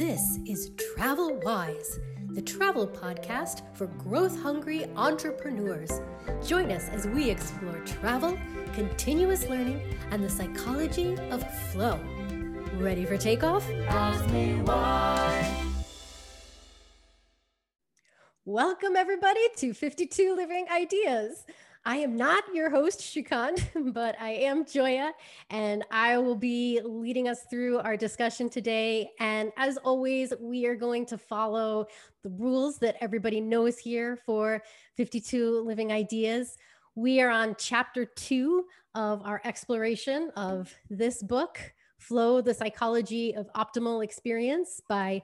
This is Travel Wise, the travel podcast for growth hungry entrepreneurs. Join us as we explore travel, continuous learning, and the psychology of flow. Ready for takeoff? Ask me why. Welcome, everybody, to 52 Living Ideas. I am not your host, Shrikant, but I am Joya, and I will be leading us through our discussion today. And as always, we are going to follow the rules that everybody knows here for 52 Living Ideas. We are on chapter two of our exploration of this book, Flow, the Psychology of Optimal Experience by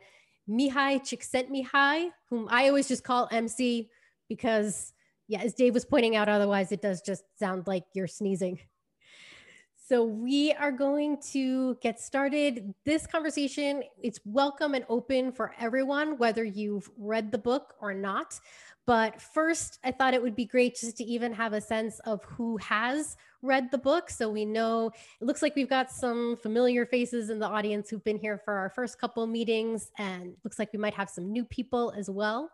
Mihaly Csikszentmihalyi, whom I always just call MC because yeah, as Dave was pointing out, otherwise it does just sound like you're sneezing. So we are going to get started. This conversation, it's welcome and open for everyone, whether you've read the book or not. But first, I thought it would be great just to even have a sense of who has read the book. So we know it looks like we've got some familiar faces in the audience who've been here for our first couple meetings, and looks like we might have some new people as well.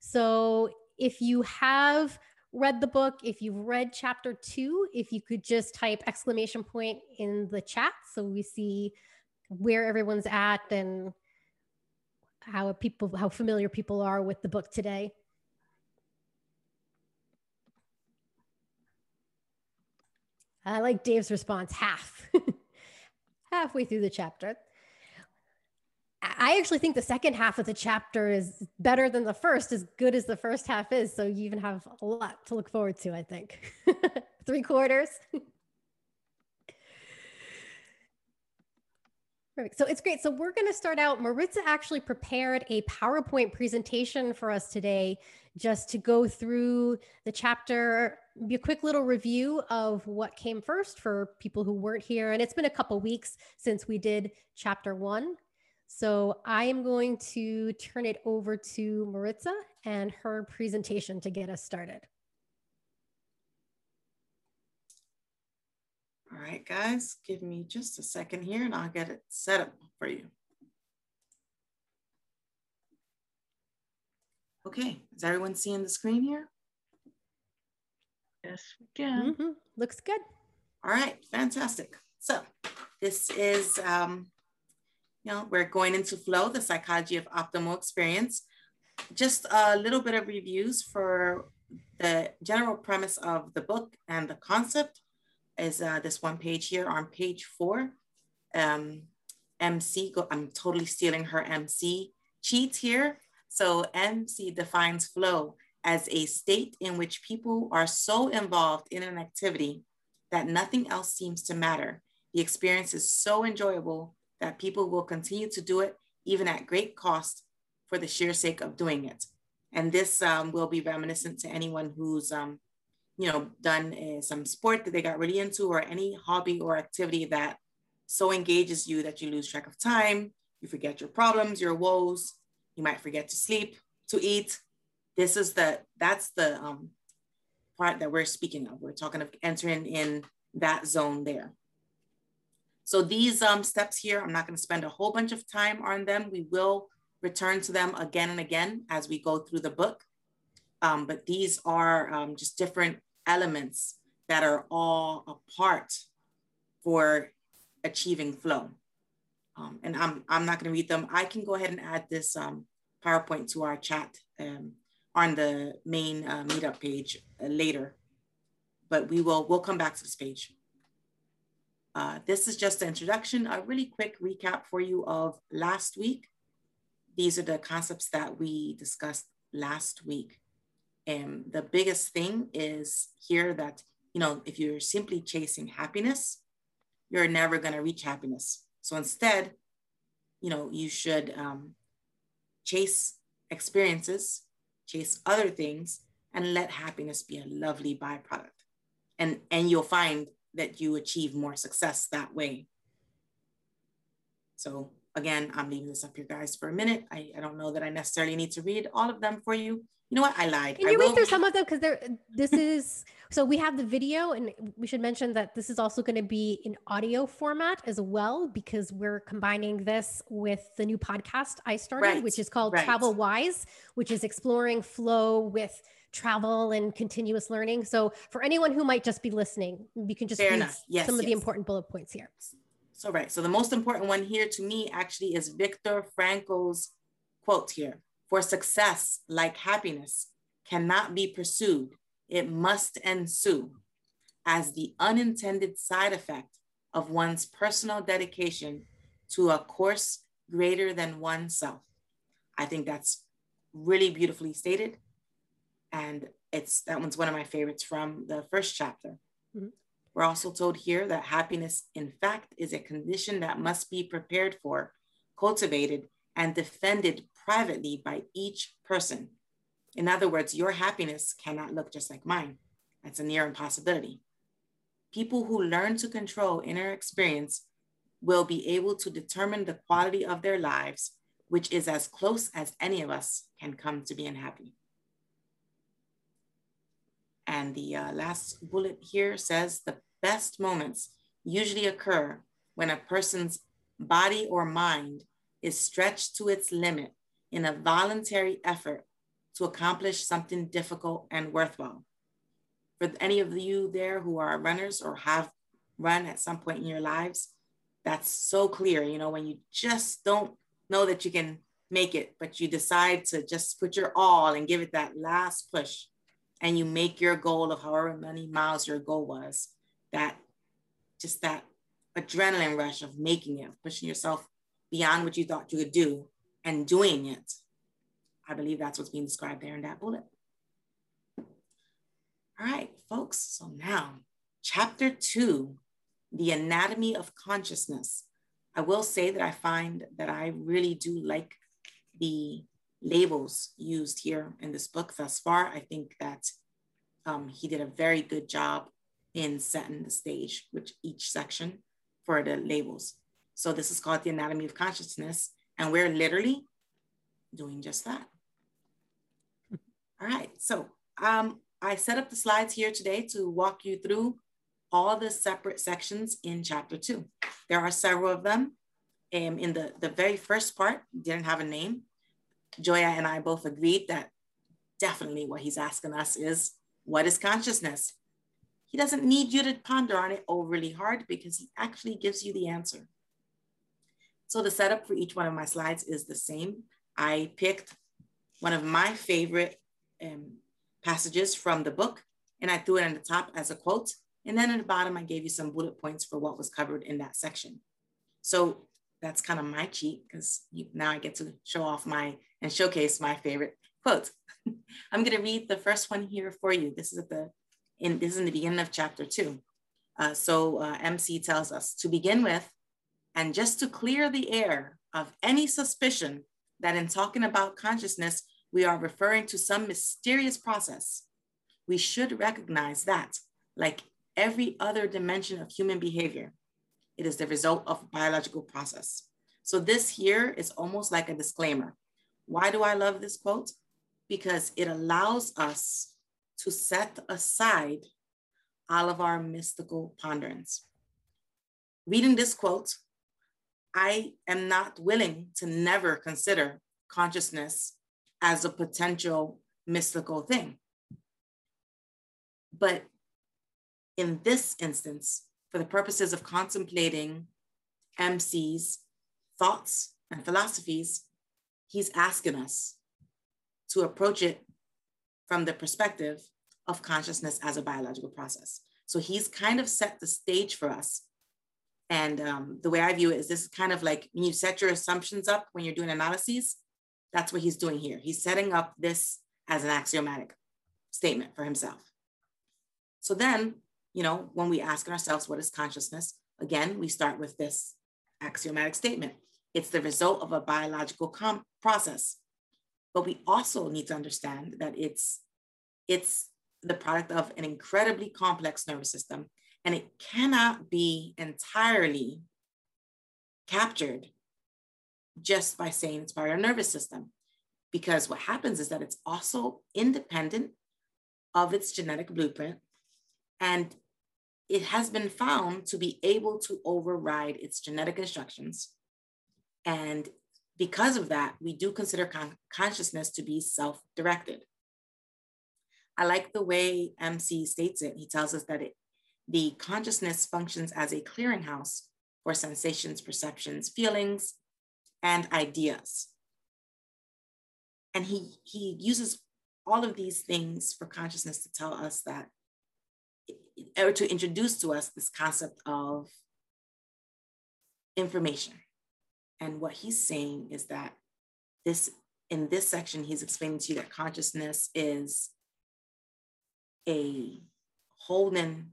So if you have read the book, if you've read chapter two, if you could just type exclamation point in the chat so we see where everyone's at and how people how familiar people are with the book today. I like Dave's response, half. Halfway through the chapter. I actually think the second half of the chapter is better than the first, as good as the first half is. So you even have a lot to look forward to, I think. Three quarters. Perfect. So it's great. So we're going to start out. Maritza actually prepared a PowerPoint presentation for us today just to go through the chapter, be a quick little review of what came first for people who weren't here. And it's been a couple weeks since we did chapter one. So I am going to turn it over to Maritza and her presentation to get us started. All right, guys, give me just a second here and I'll get it set up for you. Okay, is everyone seeing the screen here? Yes, we can. Mm -hmm. Looks good. All right, fantastic. So this is um, you know, we're going into flow, the psychology of optimal experience. Just a little bit of reviews for the general premise of the book and the concept is uh, this one page here on page four. Um, MC, go, I'm totally stealing her MC cheat here. So MC defines flow as a state in which people are so involved in an activity that nothing else seems to matter. The experience is so enjoyable that people will continue to do it even at great cost for the sheer sake of doing it. And this um, will be reminiscent to anyone who's, um, you know, done uh, some sport that they got really into or any hobby or activity that so engages you that you lose track of time, you forget your problems, your woes, you might forget to sleep, to eat. This is the, that's the um, part that we're speaking of. We're talking of entering in that zone there. So these um, steps here, I'm not going to spend a whole bunch of time on them. We will return to them again and again as we go through the book. Um, but these are um, just different elements that are all a part for achieving flow. Um, and I'm, I'm not going to read them. I can go ahead and add this um, PowerPoint to our chat um, on the main uh, meetup page uh, later. But we will we'll come back to this page. Uh, this is just an introduction, a really quick recap for you of last week. These are the concepts that we discussed last week. And the biggest thing is here that, you know, if you're simply chasing happiness, you're never going to reach happiness. So instead, you know, you should um, chase experiences, chase other things, and let happiness be a lovely byproduct. And, and you'll find that you achieve more success that way. So again, I'm leaving this up here, guys, for a minute. I, I don't know that I necessarily need to read all of them for you. You know what? I lied. Can I you read through some of them? Because there, this is so we have the video, and we should mention that this is also going to be in audio format as well, because we're combining this with the new podcast I started, Right, which is called right. Travel Wise, which is exploring flow with travel and continuous learning. So for anyone who might just be listening, you can just Fair read. Yes, some of the important bullet points here. So, right. So, the most important one here to me actually is Viktor Frankl's quote here For success, like happiness, cannot be pursued, it must ensue as the unintended side effect of one's personal dedication to a course greater than oneself. I think that's really beautifully stated. And it's that one's one of my favorites from the first chapter. Mhm. We're also told here that happiness, in fact, is a condition that must be prepared for, cultivated, and defended privately by each person. In other words, your happiness cannot look just like mine. That's a near impossibility. People who learn to control inner experience will be able to determine the quality of their lives, which is as close as any of us can come to being happy. And the uh, last bullet here says the best moments usually occur when a person's body or mind is stretched to its limit in a voluntary effort to accomplish something difficult and worthwhile. For any of you there who are runners or have run at some point in your lives, that's so clear. You know, when you just don't know that you can make it, but you decide to just put your all and give it that last push, and you make your goal of however many miles your goal was, that just that adrenaline rush of making it, pushing yourself beyond what you thought you could do and doing it. I believe that's what's being described there in that bullet. All right, folks. So now, chapter two, the anatomy of consciousness. I will say that I find that I really do like the labels used here in this book thus far. I think that um, he did a very good job in setting the stage with each section for the labels. So this is called the anatomy of consciousness, and we're literally doing just that. All right, so um, I set up the slides here today to walk you through all the separate sections in chapter two. There are several of them. Um, in the, the very first part, didn't have a name. Joya and I both agreed that definitely what he's asking us is, what is consciousness? He doesn't need you to ponder on it overly hard because he actually gives you the answer. So the setup for each one of my slides is the same. I picked one of my favorite um, passages from the book and I threw it on the top as a quote. And then at the bottom, I gave you some bullet points for what was covered in that section. So that's kind of my cheat because now I get to show off my and showcase my favorite quotes. I'm going to read the first one here for you. This is at the in this is in the beginning of chapter two. Uh, so uh, MC tells us to begin with, and just to clear the air of any suspicion that in talking about consciousness we are referring to some mysterious process, we should recognize that, like every other dimension of human behavior, it is the result of a biological process. So this here is almost like a disclaimer. Why do I love this quote? Because it allows us to set aside all of our mystical ponderings. Reading this quote, I am not willing to never consider consciousness as a potential mystical thing. But in this instance, for the purposes of contemplating MC's thoughts and philosophies, he's asking us to approach it from the perspective of consciousness as a biological process. So he's kind of set the stage for us. And um, the way I view it is this is kind of like when you set your assumptions up when you're doing analyses, that's what he's doing here. He's setting up this as an axiomatic statement for himself. So then, you know, when we ask ourselves, what is consciousness? Again, we start with this axiomatic statement. It's the result of a biological com- process. But we also need to understand that it's, it's the product of an incredibly complex nervous system, and it cannot be entirely captured just by saying it's part of our nervous system. Because what happens is that it's also independent of its genetic blueprint. And it has been found to be able to override its genetic instructions. And because of that, we do consider con- consciousness to be self directed. I like the way MC states it. He tells us that it, the consciousness functions as a clearinghouse for sensations, perceptions, feelings, and ideas. And he, he uses all of these things for consciousness to tell us that, or to introduce to us this concept of information. And what he's saying is that this, in this section, he's explaining to you that consciousness is a holding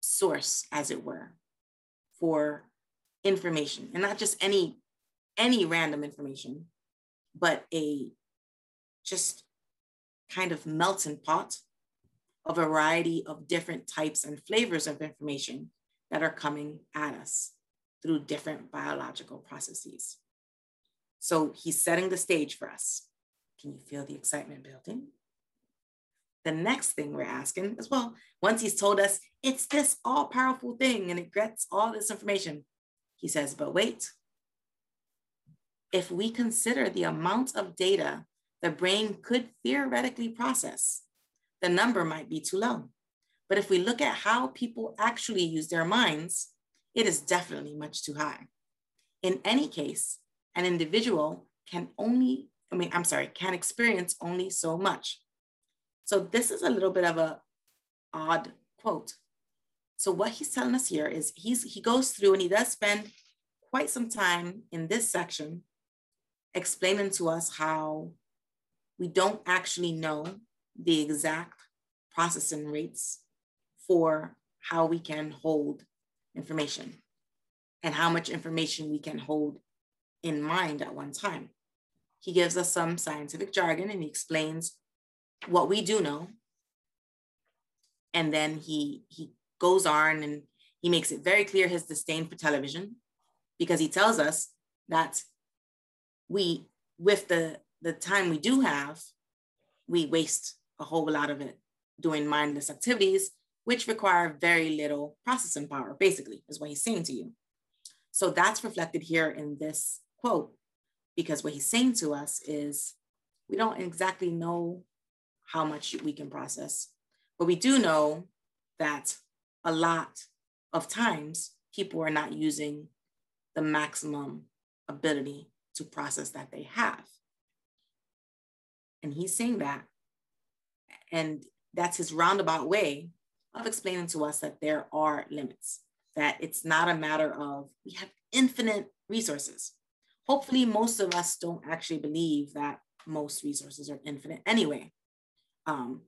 source, as it were, for information, and not just any any random information, but a just kind of melting pot a variety of different types and flavors of information that are coming at us through different biological processes. So he's setting the stage for us. Can you feel the excitement building? The next thing we're asking is well, once he's told us it's this all powerful thing and it gets all this information, he says, but wait. If we consider the amount of data the brain could theoretically process, the number might be too low. But if we look at how people actually use their minds, it is definitely much too high. In any case, an individual can only, I mean, I'm sorry, can experience only so much. So this is a little bit of a odd quote. So what he's telling us here is he's he goes through and he does spend quite some time in this section explaining to us how we don't actually know the exact processing rates for how we can hold information and how much information we can hold in mind at one time. He gives us some scientific jargon and he explains what we do know. And then he he goes on and he makes it very clear his disdain for television because he tells us that we with the the time we do have, we waste a whole lot of it doing mindless activities, which require very little processing power, basically, is what he's saying to you. So that's reflected here in this quote, because what he's saying to us is we don't exactly know how much we can process, but we do know that a lot of times people are not using the maximum ability to process that they have. And he's saying that. And that's his roundabout way of explaining to us that there are limits, that it's not a matter of we have infinite resources. Hopefully, most of us don't actually believe that most resources are infinite anyway. Um,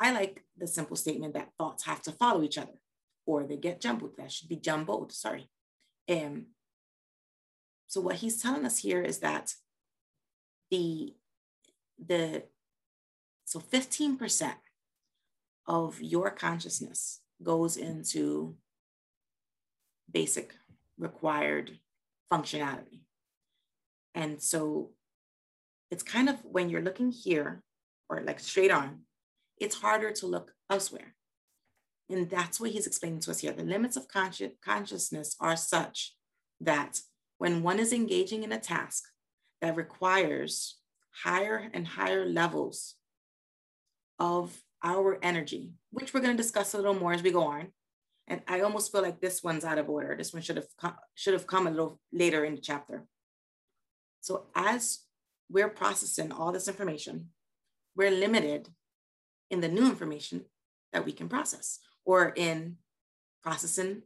I like the simple statement that thoughts have to follow each other or they get jumbled. That should be jumbled, sorry. Um, so what he's telling us here is that the the so 15% of your consciousness goes into basic required functionality. And so it's kind of when you're looking here or like straight on, it's harder to look elsewhere. And that's what he's explaining to us here. The limits of consci- consciousness are such that when one is engaging in a task that requires higher and higher levels of our energy, which we're going to discuss a little more as we go on. And I almost feel like this one's out of order. This one should have come, should have come a little later in the chapter. So as we're processing all this information, we're limited in the new information that we can process or in processing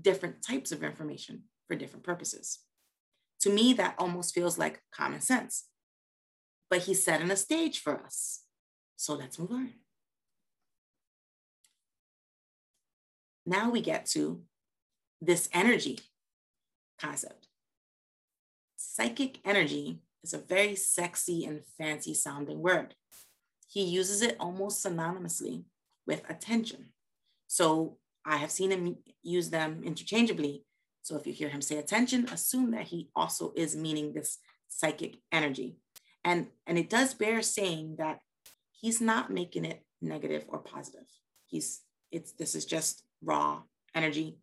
different types of information for different purposes. To me, that almost feels like common sense but he's setting a stage for us. So let's move on. Now we get to this energy concept. Psychic energy is a very sexy and fancy sounding word. He uses it almost synonymously with attention. So I have seen him use them interchangeably So if you hear him say attention, assume that he also is meaning this psychic energy. And, and it does bear saying that he's not making it negative or positive. He's it's this is just raw energy,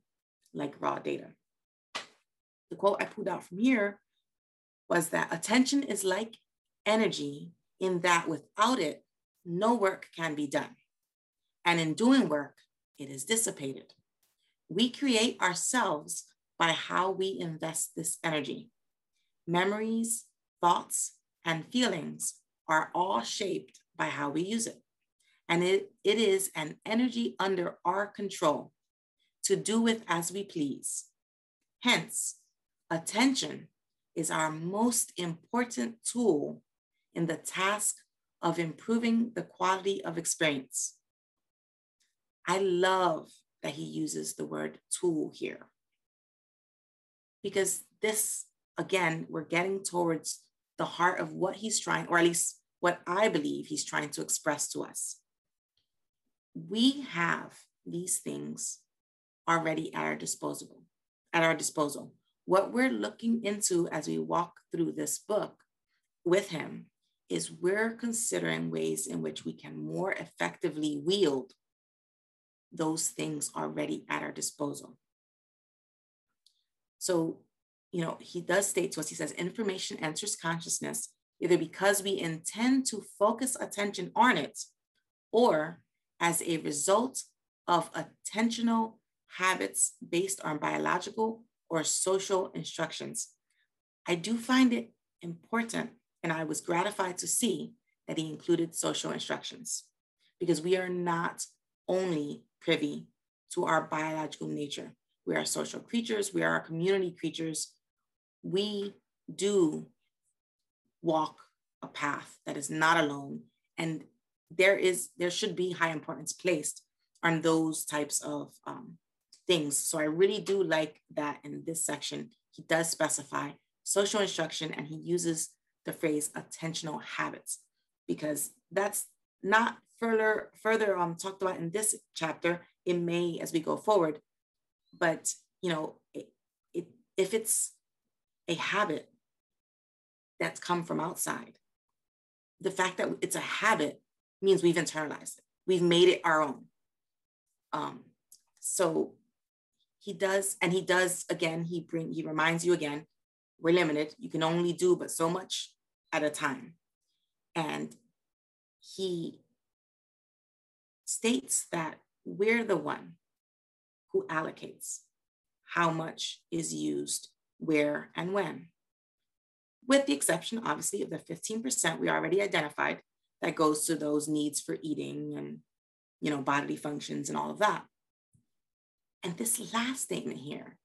like raw data. The quote I pulled out from here was that attention is like energy in that without it, no work can be done. And in doing work, it is dissipated. We create ourselves by how we invest this energy. Memories, thoughts, and feelings are all shaped by how we use it. And it, it is an energy under our control to do with as we please. Hence, attention is our most important tool in the task of improving the quality of experience. I love that he uses the word tool here because this, again, we're getting towards the heart of what he's trying, or at least what I believe he's trying to express to us. We have these things already at our disposal, at our disposal. What we're looking into as we walk through this book with him is we're considering ways in which we can more effectively wield those things already at our disposal. So, you know, he does state to us, he says, information enters consciousness either because we intend to focus attention on it or as a result of attentional habits based on biological or social instructions. I do find it important, and I was gratified to see that he included social instructions because we are not only privy to our biological nature. We are social creatures, we are community creatures. We do walk a path that is not alone. And there is, there should be high importance placed on those types of um, things. So I really do like that in this section, he does specify social instruction and he uses the phrase attentional habits because that's not further further um, talked about in this chapter. It may as we go forward, but you know, it, it, if it's a habit that's come from outside, the fact that it's a habit means we've internalized it. We've made it our own. Um, so he does, and he does again. He bring he reminds you again, we're limited. You can only do but so much at a time, and he states that we're the one who allocates how much is used where and when. With the exception, obviously, of the 15% we already identified that goes to those needs for eating and you know bodily functions and all of that. And this last statement here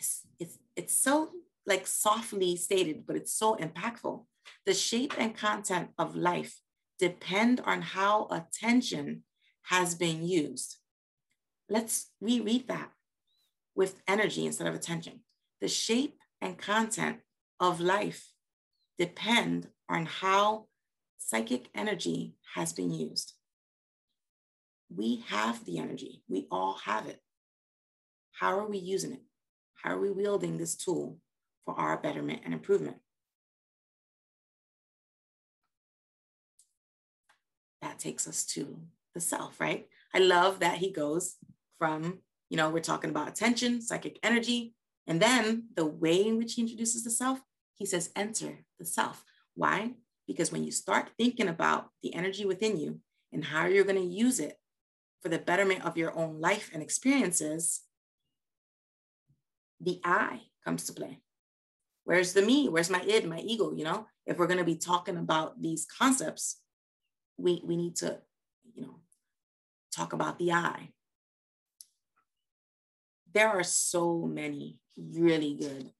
is it's, it's so like softly stated, but it's so impactful. The shape and content of life depend on how attention has been used. Let's reread that with energy instead of attention. The shape and content of life depend on how psychic energy has been used. We have the energy, we all have it. How are we using it? How are we wielding this tool for our betterment and improvement? That takes us to the self, right? I love that he goes from, you know, we're talking about attention, psychic energy, and then the way in which he introduces the self, he says, enter the self. Why? Because when you start thinking about the energy within you and how you're going to use it for the betterment of your own life and experiences, the I comes to play. Where's the me? Where's my id, my ego? You know, if we're going to be talking about these concepts, we, we need to, you know, talk about the I. There are so many really good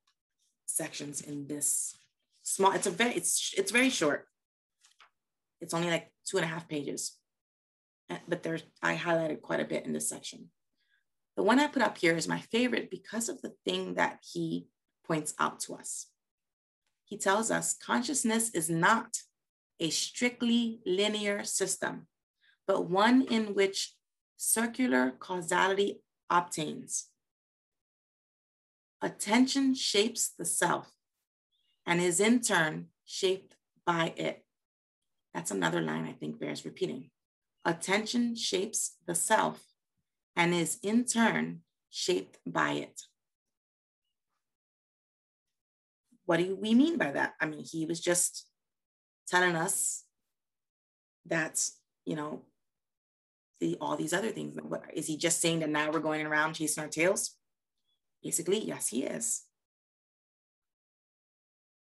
sections in this small. It's a very it's it's very short. It's only like two and a half pages, eh, but there's I highlighted quite a bit in this section. The one I put up here is my favorite because of the thing that he points out to us. He tells us consciousness is not a strictly linear system, but one in which circular causality obtains. Attention shapes the self and is in turn shaped by it. That's another line I think bears repeating. Attention shapes the self and is in turn shaped by it. What do we mean by that? I mean, he was just telling us that, you know, the, all these other things. Is he just saying that now we're going around chasing our tails? Basically, yes, he is.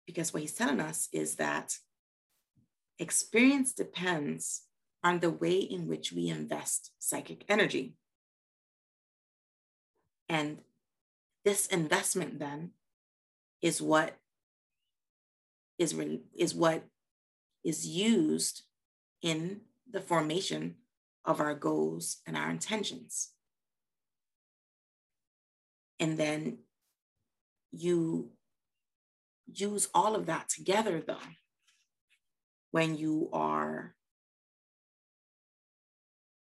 Because what he's telling us is that experience depends on the way in which we invest psychic energy. And this investment then is what is, is what is used in the formation of our goals and our intentions. And then you use all of that together, though, when you are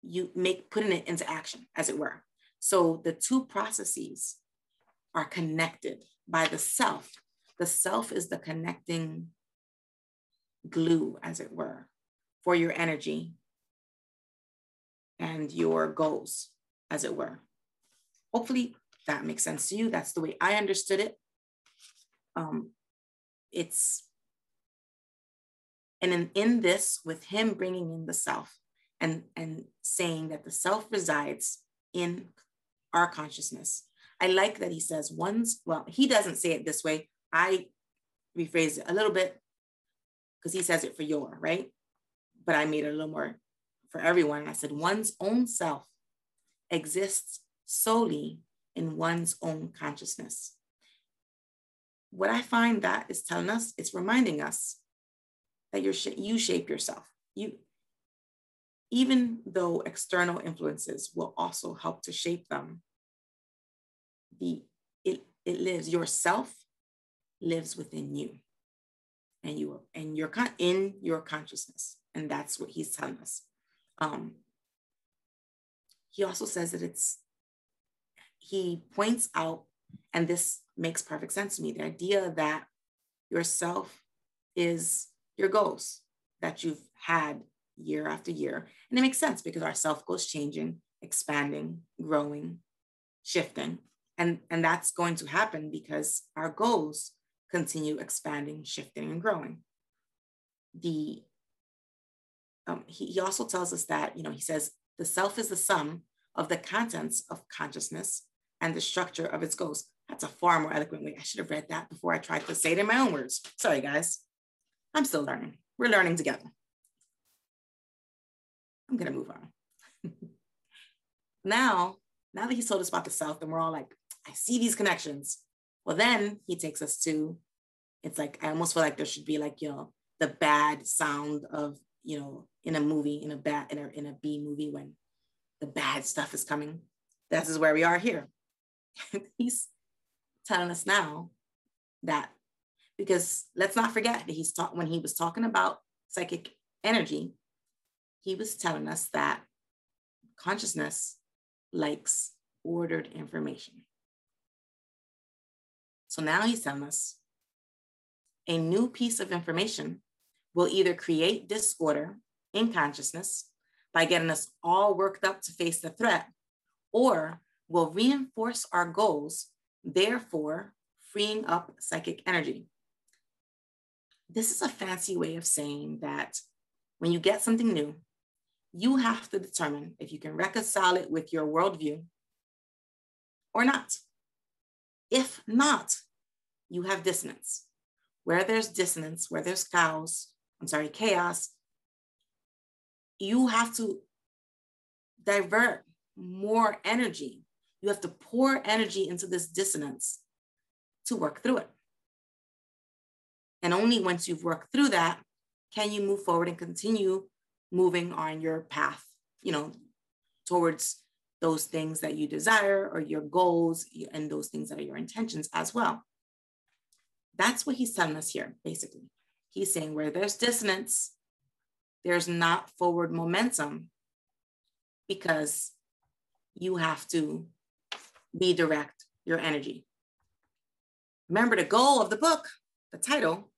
you make putting it into action as it were. So the two processes are connected by the self. The self is the connecting glue as it were for your energy and your goals as it were. Hopefully that makes sense to you. That's the way i understood it. Um, it's and in, in this with him bringing in the self and and saying that the self resides in our consciousness. I like that he says one's well he doesn't say it this way. I rephrase it a little bit because he says it for your right? But i made it a little more for everyone. I said one's own self exists solely in one's own consciousness what I find that is telling us, it's reminding us that you're you shape yourself. You, even though external influences will also help to shape them, the it it lives yourself lives within you, and you and you're in your consciousness, and that's what he's telling us. Um, he also says that it's he points out, and this makes perfect sense to me. The idea that yourself is your goals that you've had year after year. And it makes sense because our self goes changing, expanding, growing, shifting. And, and that's going to happen because our goals continue expanding, shifting, and growing. The um, he, he also tells us that, you know, he says the self is the sum of the contents of consciousness and the structure of its ghost. That's a far more eloquent way. I should have read that before I tried to say it in my own words. Sorry, guys. I'm still learning. We're learning together. I'm going to move on. now, now that he's told us about the South, and we're all like, I see these connections. Well, then he takes us to, it's like, I almost feel like there should be like, you know, the bad sound of, you know, in a movie, in a bad, in a, in a B movie when the bad stuff is coming. This is where we are here. he's telling us now that because let's not forget that he's taught when he was talking about psychic energy, he was telling us that consciousness likes ordered information. So now he's telling us a new piece of information will either create disorder in consciousness by getting us all worked up to face the threat, or will reinforce our goals therefore freeing up psychic energy. This is a fancy way of saying that when you get something new, you have to determine if you can reconcile it with your worldview or not. If not, you have dissonance. Where there's dissonance, where there's chaos, I'm sorry, chaos, you have to divert more energy you have to pour energy into this dissonance to work through it. And only once you've worked through that can you move forward and continue moving on your path, you know, towards those things that you desire or your goals and those things that are your intentions as well. That's what he's telling us here, basically. He's saying where there's dissonance, there's not forward momentum because you have to redirect your energy. Remember the goal of the book, the title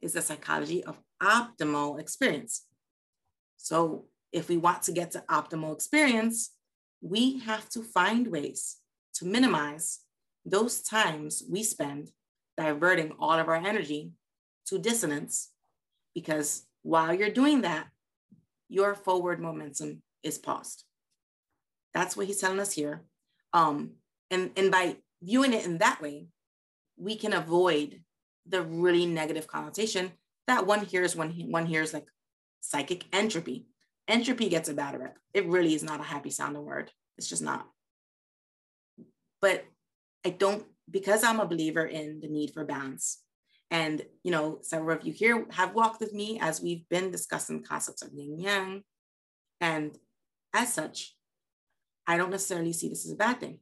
is the psychology of optimal experience. So if we want to get to optimal experience, we have to find ways to minimize those times we spend diverting all of our energy to dissonance because while you're doing that, your forward momentum is paused. That's what he's telling us here. Um, and, and by viewing it in that way, we can avoid the really negative connotation that one hears when one hears like psychic entropy. Entropy gets a bad rep. It really is not a happy sounding word. It's just not. But I don't, because I'm a believer in the need for balance. And, you know, several of you here have walked with me as we've been discussing concepts of yin yang. And as such, I don't necessarily see this as a bad thing.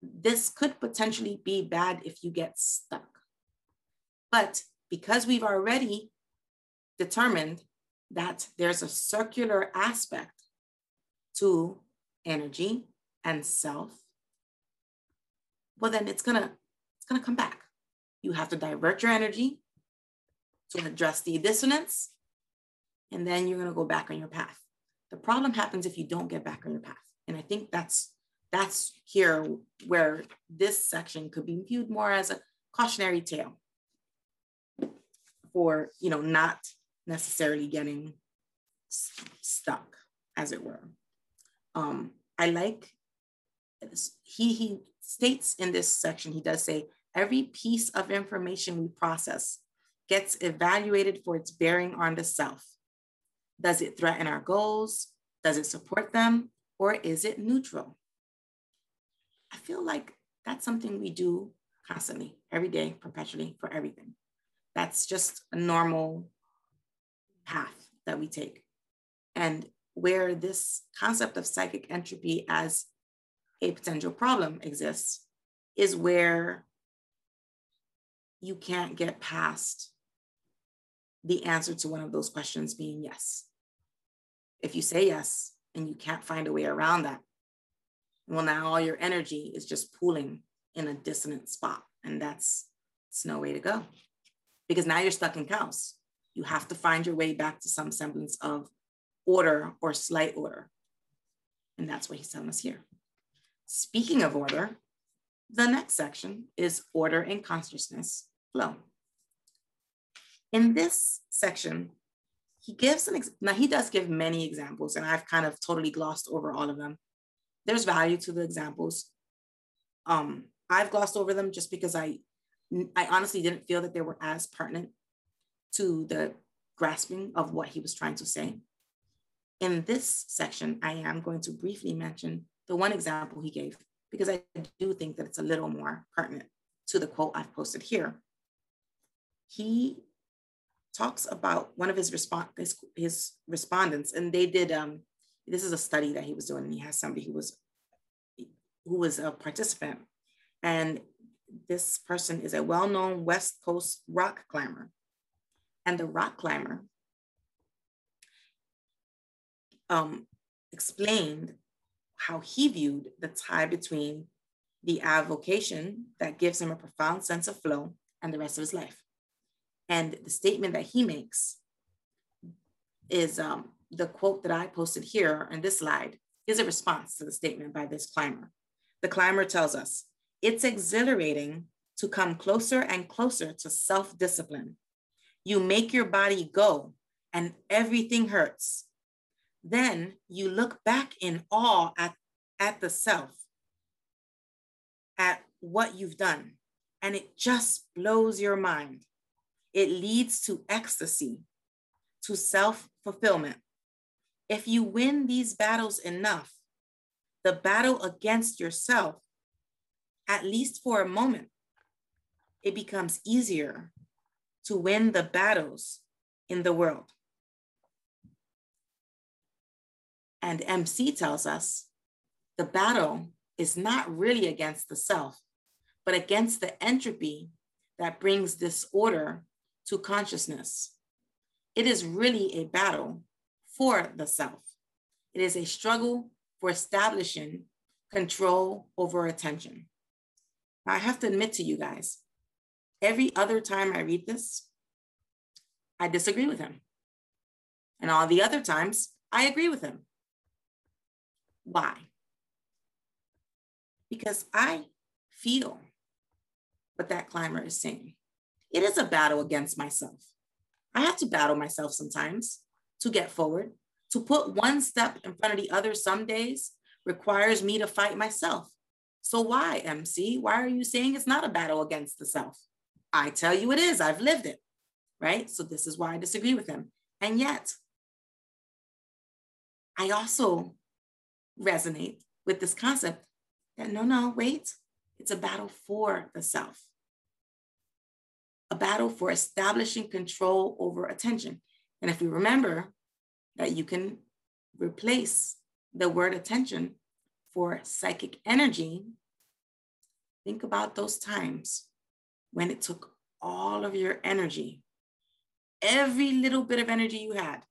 This could potentially be bad if you get stuck. But because we've already determined that there's a circular aspect to energy and self, well then it's gonna it's gonna come back. You have to divert your energy to address the dissonance, and then you're gonna go back on your path. The problem happens if you don't get back on your path. And I think that's that's here where this section could be viewed more as a cautionary tale for you know not necessarily getting stuck as it were. Um, i like he he states in this section he does say every piece of information we process gets evaluated for its bearing on the self. Does it threaten our goals? Does it support them or is it neutral i feel like that's something we do constantly every day perpetually for everything that's just a normal path that we take. And where this concept of psychic entropy as a potential problem exists is where you can't get past the answer to one of those questions being yes. If you say yes and you can't find a way around that, well, now all your energy is just pooling in a dissonant spot. And that's, it's no way to go because now you're stuck in chaos. You have to find your way back to some semblance of order or slight order. And that's what he's telling us here. Speaking of order, the next section is order and consciousness flow. In this section, he gives an, ex- now he does give many examples and I've kind of totally glossed over all of them. There's value to the examples. Um, I've glossed over them just because I I honestly didn't feel that they were as pertinent to the grasping of what he was trying to say. In this section, I am going to briefly mention the one example he gave because I do think that it's a little more pertinent to the quote I've posted here. He talks about one of his, respond, his, his respondents, and they did, um, this is a study that he was doing, and he has somebody who was, who was a participant. And this person is a well-known West Coast rock climber. And the rock climber um, explained how he viewed the tie between the avocation that gives him a profound sense of flow and the rest of his life. And the statement that he makes is um, the quote that I posted here in this slide is a response to the statement by this climber. The climber tells us, it's exhilarating to come closer and closer to self discipline. You make your body go, and everything hurts. Then you look back in awe at, at the self, at what you've done, and it just blows your mind. It leads to ecstasy, to self fulfillment. If you win these battles enough, the battle against yourself at least for a moment, it becomes easier to win the battles in the world. And MC tells us the battle is not really against the self, but against the entropy that brings disorder to consciousness. It is really a battle for the self. It is a struggle for establishing control over attention. I have to admit to you guys, every other time I read this, I disagree with him. And all the other times, I agree with him. Why? Because I feel what that climber is saying. It is a battle against myself. I have to battle myself sometimes to get forward. To put one step in front of the other some days requires me to fight myself. So why, MC? Why are you saying it's not a battle against the self? I tell you it is. I've lived it, right? So this is why I disagree with him. And yet, I also resonate with this concept that no, no, wait, it's a battle for the self, a battle for establishing control over attention. And if we remember that you can replace the word attention for psychic energy, think about those times when it took all of your energy, every little bit of energy you had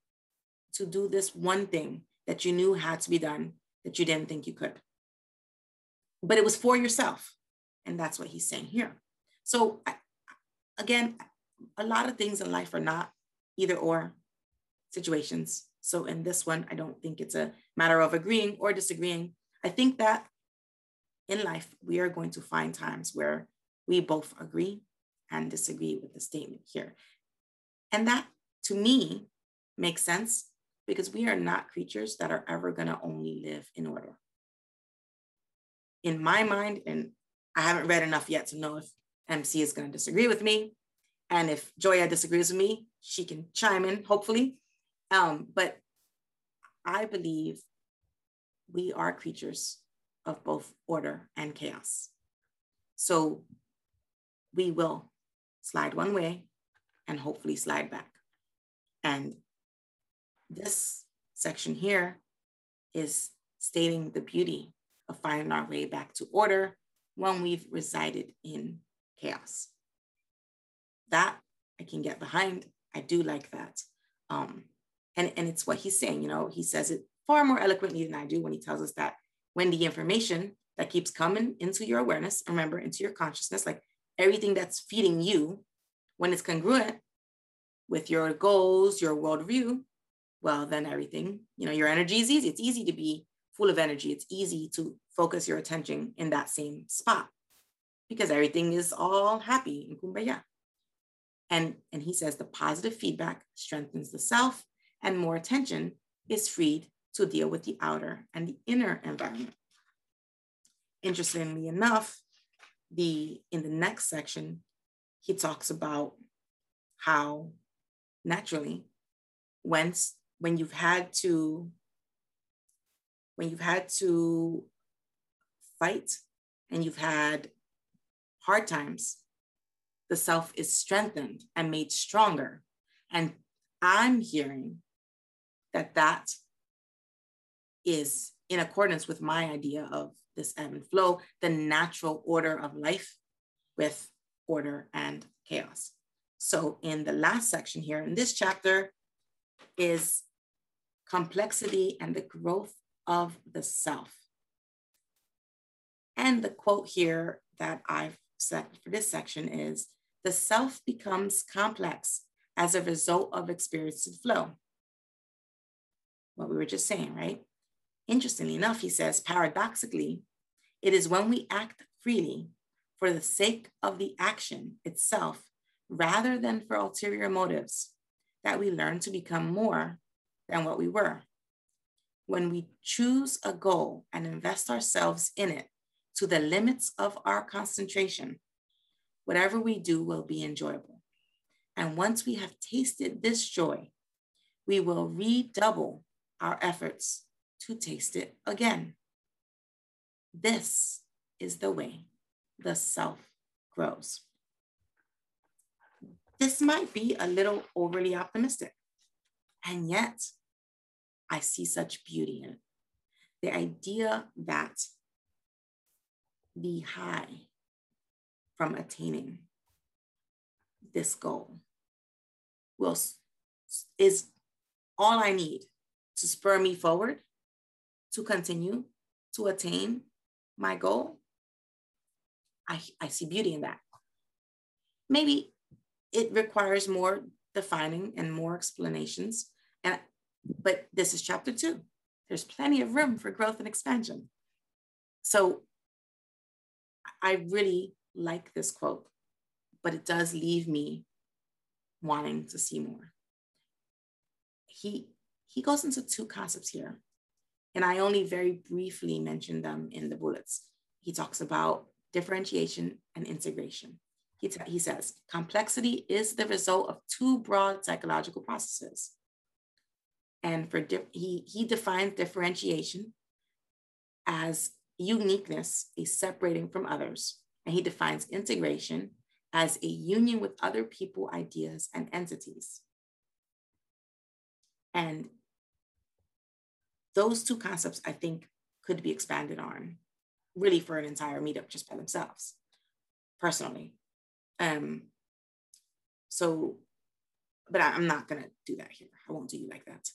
to do this one thing that you knew had to be done that you didn't think you could. But it was for yourself. And that's what he's saying here. So, again, a lot of things in life are not either or situations. So, in this one, I don't think it's a matter of agreeing or disagreeing. I think that in life, we are going to find times where we both agree and disagree with the statement here. And that, to me, makes sense because we are not creatures that are ever going to only live in order. In my mind, and I haven't read enough yet to know if MC is going to disagree with me. And if Joya disagrees with me, she can chime in, hopefully. Um, but I believe we are creatures of both order and chaos. So we will slide one way and hopefully slide back. And this section here is stating the beauty of finding our way back to order when we've resided in chaos. That I can get behind. I do like that. Um, and, and it's what he's saying, you know, he says it far more eloquently than I do when he tells us that when the information that keeps coming into your awareness, remember, into your consciousness, like everything that's feeding you, when it's congruent with your goals, your worldview, well, then everything, you know, your energy is easy. It's easy to be full of energy. It's easy to focus your attention in that same spot because everything is all happy in kumbaya. And, and he says the positive feedback strengthens the self and more attention is freed to deal with the outer and the inner environment. Interestingly enough, the in the next section, he talks about how naturally, once when you've had to when you've had to fight and you've had hard times, the self is strengthened and made stronger. And I'm hearing that that is in accordance with my idea of this ebb and flow, the natural order of life with order and chaos. So in the last section here in this chapter is complexity and the growth of the self. And the quote here that I've for this section is the self becomes complex as a result of experienced flow. What we were just saying, right? Interestingly enough, he says, paradoxically, it is when we act freely for the sake of the action itself, rather than for ulterior motives, that we learn to become more than what we were. When we choose a goal and invest ourselves in it to the limits of our concentration, whatever we do will be enjoyable. And once we have tasted this joy, we will redouble our efforts to taste it again. This is the way the self grows. This might be a little overly optimistic, and yet I see such beauty in it. The idea that the high from attaining this goal will is all I need to spur me forward to continue to attain my goal, I, I see beauty in that. maybe it requires more defining and more explanations. And but this is chapter two. There's plenty of room for growth and expansion. So I really like this quote, but it does leave me wanting to see more. He he goes into two concepts here, and I only very briefly mentioned them in the bullets. He talks about differentiation and integration. He, t- he says complexity is the result of two broad psychological processes. And for di- he, he defines differentiation as uniqueness, is separating from others. And he defines integration as a union with other people, ideas, and entities. And those two concepts, I think, could be expanded on really for an entire meetup just by themselves, personally. Um, so, but I, am not gonna do that here. I won't do you like that.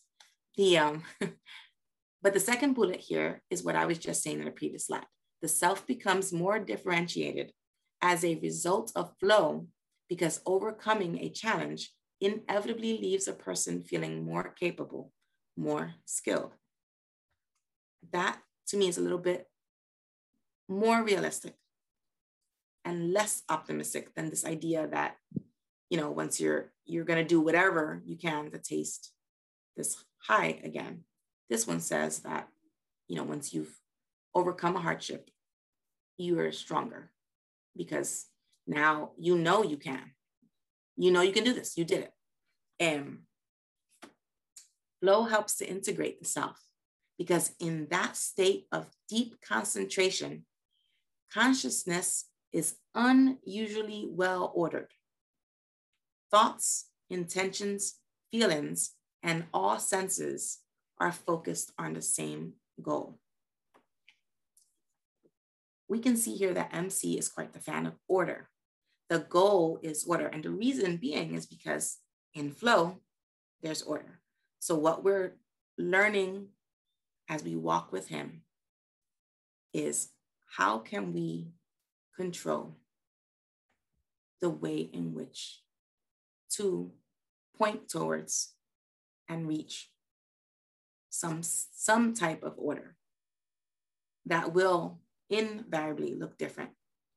The um, but the second bullet here is what I was just saying in the previous slide. The self becomes more differentiated as a result of flow because overcoming a challenge inevitably leaves a person feeling more capable, more skilled. That to me is a little bit more realistic and less optimistic than this idea that you know once you're you're going to do whatever you can to taste this high again this one says that you know once you've overcome a hardship you are stronger because now you know you can. You know you can do this. You did it. And flow helps to integrate the self because in that state of deep concentration consciousness is unusually well ordered. Thoughts, intentions, feelings, and all senses are focused on the same goal. We can see here that MC is quite the fan of order. The goal is order. And the reason being is because in flow, there's order. So, what we're learning as we walk with Him is how can we control the way in which to point towards and reach some, some type of order that will invariably look different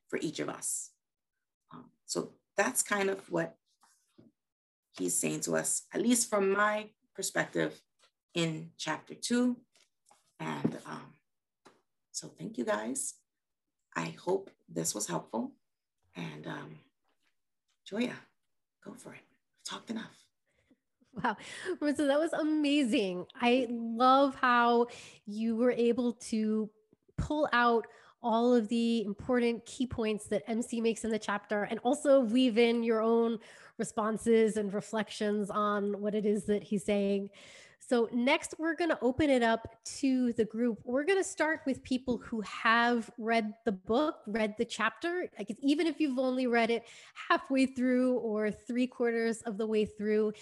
for each of us. Um, so that's kind of what he's saying to us, at least from my perspective in chapter two. And um, so thank you guys. I hope this was helpful. And um, Joya, go for it. Talked enough. Wow. Marissa, that was amazing. I love how you were able to pull out all of the important key points that MC makes in the chapter and also weave in your own responses and reflections on what it is that he's saying. So, next, we're going to open it up to the group. We're going to start with people who have read the book, read the chapter. Like, even if you've only read it halfway through or three quarters of the way through,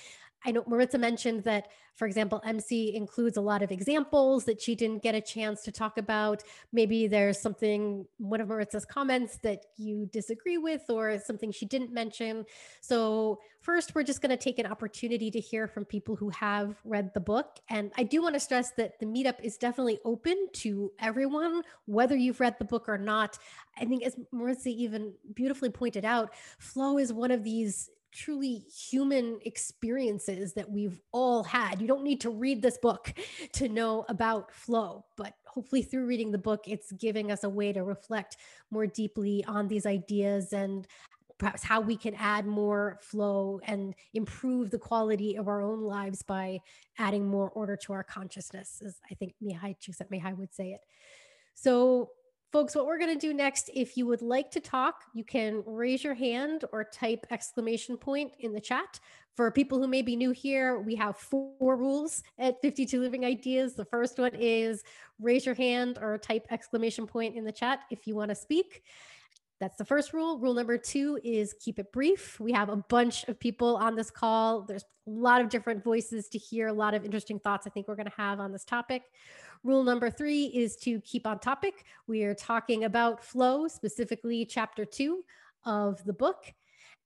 I know Maritza mentioned that, for example, MC includes a lot of examples that she didn't get a chance to talk about. Maybe there's something, one of Maritza's comments that you disagree with, or something she didn't mention. So, first, we're just going to take an opportunity to hear from people who have read the book. And I do want to stress that the meetup is definitely open to everyone, whether you've read the book or not. I think, as Maritza even beautifully pointed out, flow is one of these truly human experiences that we've all had. You don't need to read this book to know about flow, but hopefully through reading the book, it's giving us a way to reflect more deeply on these ideas and perhaps how we can add more flow and improve the quality of our own lives by adding more order to our consciousness, as I think Mihaly Csikszentmihalyi would say it. So Folks, what we're going to do next, if you would like to talk, you can raise your hand or type exclamation point in the chat. For people who may be new here, we have four rules at 52 Living Ideas. The first one is raise your hand or type exclamation point in the chat if you want to speak. That's the first rule. Rule number two is keep it brief. We have a bunch of people on this call. There's a lot of different voices to hear, a lot of interesting thoughts I think we're going to have on this topic. Rule number three is to keep on topic. We are talking about flow, specifically chapter two of the book.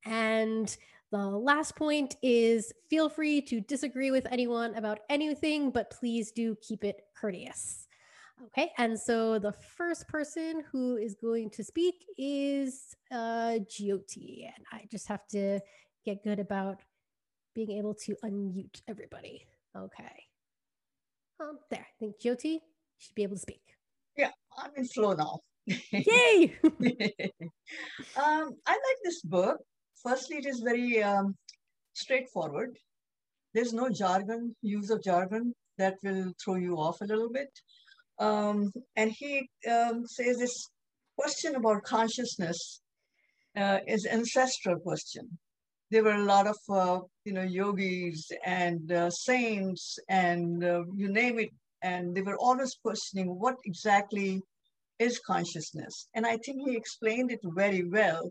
And the last point is feel free to disagree with anyone about anything, but please do keep it courteous. Okay, and so the first person who is going to speak is uh, and I just have to get good about being able to unmute everybody. Okay, um, there. I think Jyoti should be able to speak. Yeah, I'm in flow now. Yay! um, I like this book. Firstly, it is very um, straightforward. There's no jargon, use of jargon that will throw you off a little bit. Um, and he um, says this question about consciousness uh, is ancestral question. There were a lot of, uh, you know, yogis and uh, saints and uh, you name it, and they were always questioning what exactly is consciousness. And I think he explained it very well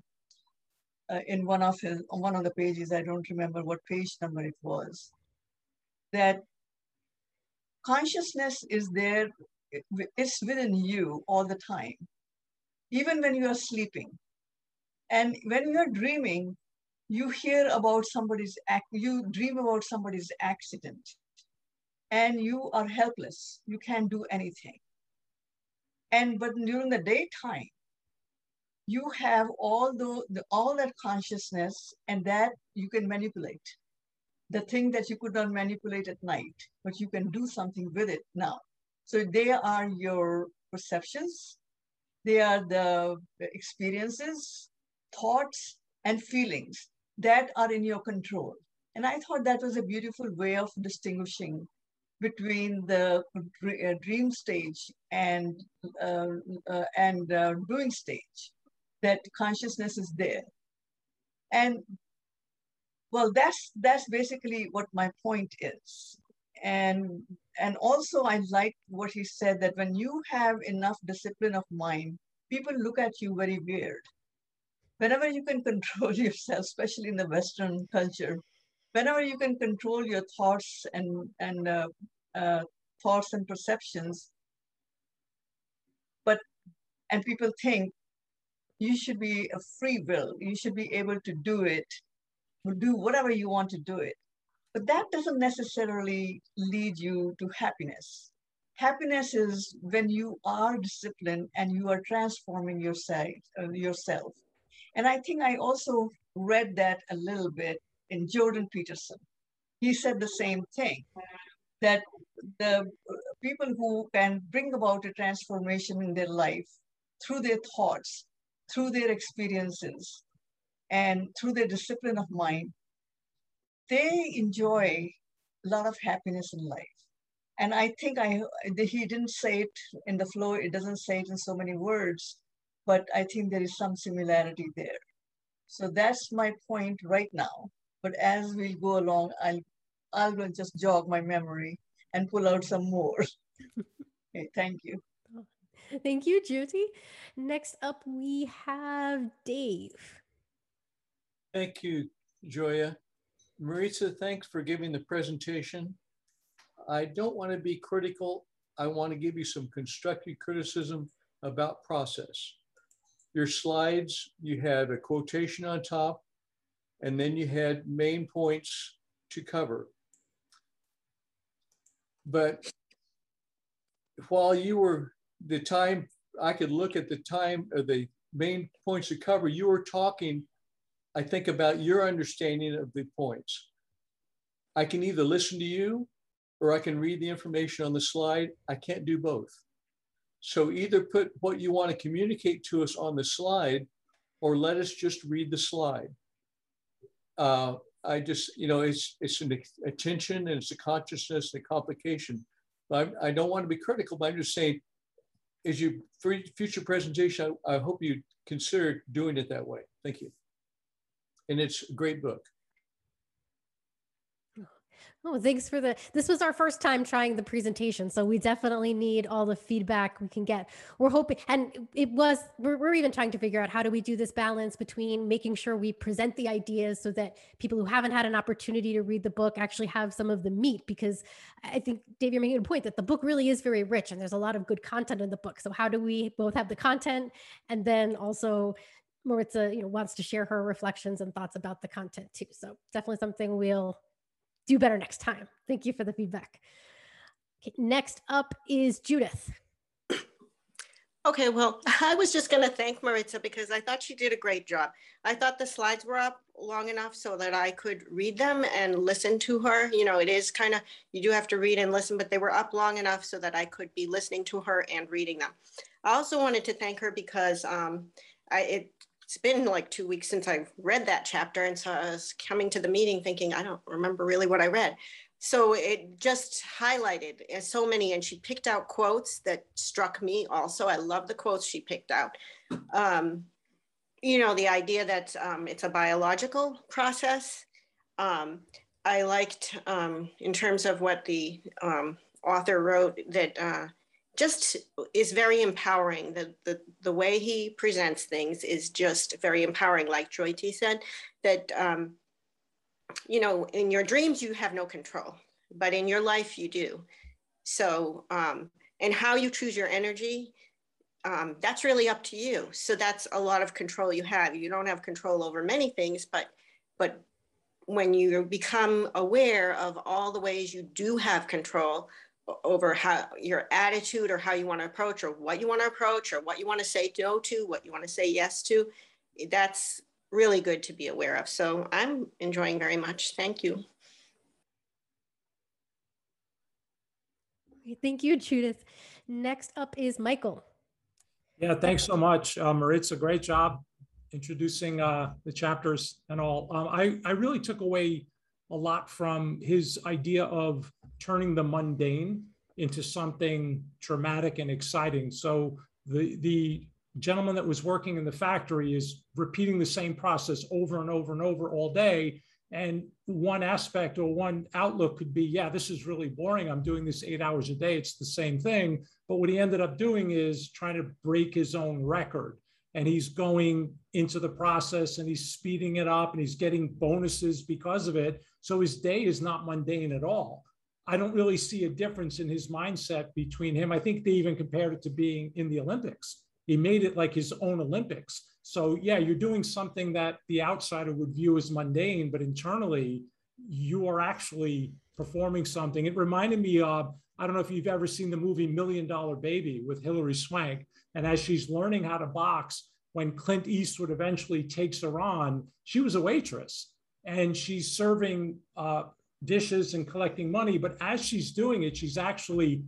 uh, in one of his, on one of the pages. I don't remember what page number it was. That consciousness is there it's within you all the time, even when you are sleeping. And when you're dreaming, you hear about somebody's act, you dream about somebody's accident, and you are helpless. You can't do anything. And but during the daytime, you have all the, the all that consciousness, and that you can manipulate. The thing that you could not manipulate at night, but you can do something with it now. So they are your perceptions, they are the experiences, thoughts, and feelings that are in your control. And I thought that was a beautiful way of distinguishing between the uh, dream stage and uh, uh, and uh, doing stage. That consciousness is there, and well, that's that's basically what my point is and and also i like what he said that when you have enough discipline of mind people look at you very weird whenever you can control yourself especially in the western culture whenever you can control your thoughts and and uh, uh, thoughts and perceptions but and people think you should be a free will you should be able to do it do whatever you want to do it but that doesn't necessarily lead you to happiness. Happiness is when you are disciplined and you are transforming yourself. Uh, yourself. And I think I also read that a little bit in Jordan Peterson. He said the same thing that the people who can bring about a transformation in their life through their thoughts, through their experiences, and through their discipline of mind they enjoy a lot of happiness in life. And I think I he didn't say it in the flow, it doesn't say it in so many words, but I think there is some similarity there. So that's my point right now. But as we go along, I'll I'll just jog my memory and pull out some more. okay, thank you. Thank you, Jyoti. Next up, we have Dave. Thank you, Joya. Marisa, thanks for giving the presentation. I don't want to be critical. I want to give you some constructive criticism about process. Your slides, you had a quotation on top, and then you had main points to cover. But while you were the time, I could look at the time of the main points to cover, you were talking I think about your understanding of the points. I can either listen to you or I can read the information on the slide. I can't do both. So either put what you want to communicate to us on the slide or let us just read the slide. Uh, I just, you know, it's, it's an attention and it's a consciousness and a complication. But I, I don't want to be critical, but I'm just saying, as you for future presentation, I, I hope you consider doing it that way. Thank you and it's a great book. Oh, thanks for the. This was our first time trying the presentation, so we definitely need all the feedback we can get. We're hoping, and it was. We're, we're even trying to figure out how do we do this balance between making sure we present the ideas so that people who haven't had an opportunity to read the book actually have some of the meat. Because I think Dave, you're making a point that the book really is very rich, and there's a lot of good content in the book. So how do we both have the content and then also Maritza, you know, wants to share her reflections and thoughts about the content too. So definitely something we'll do better next time. Thank you for the feedback. Okay, next up is Judith. Okay, well, I was just going to thank Maritza because I thought she did a great job. I thought the slides were up long enough so that I could read them and listen to her. You know, it is kind of, you do have to read and listen, but they were up long enough so that I could be listening to her and reading them. I also wanted to thank her because um, I, it, it's been like two weeks since I read that chapter. And so I was coming to the meeting thinking, I don't remember really what I read. So it just highlighted uh, so many and she picked out quotes that struck me also. I love the quotes she picked out. Um, you know the idea that um, it's a biological process. Um, i liked um, in terms of what the um, author wrote that uh, just is very empowering the, the the way he presents things is just very empowering like Jyoti said that um, you know, in your dreams, you have no control, but in your life, you do. So, um, and how you choose your energy, um, that's really up to you. So that's a lot of control you have. You don't have control over many things, but, but when you become aware of all the ways you do have control over how your attitude or how you want to approach or what you want to approach or what you want to say no to, what you want to say yes to, that's really good to be aware of. So I'm enjoying very much. Thank you. Thank you, Judith. Next up is Michael. Yeah, thanks so much, uh, Maritza. Great job introducing uh, the chapters and all. Um, I, I really took away a lot from his idea of turning the mundane into something dramatic and exciting. So the the gentleman that was working in the factory is repeating the same process over and over and over all day. And one aspect or one outlook could be, yeah, this is really boring. I'm doing this eight hours a day. It's the same thing. But what he ended up doing is trying to break his own record. And he's going into the process and he's speeding it up and he's getting bonuses because of it. So his day is not mundane at all. I don't really see a difference in his mindset between him. I think they even compared it to being in the Olympics he made it like his own Olympics. So yeah, you're doing something that the outsider would view as mundane, but internally you are actually performing something. It reminded me of I don't know if you've ever seen the movie Million Dollar Baby with Hilary Swank, and as she's learning how to box, when Clint Eastwood eventually takes her on, she was a waitress and she's serving uh, dishes and collecting money. But as she's doing it, she's actually,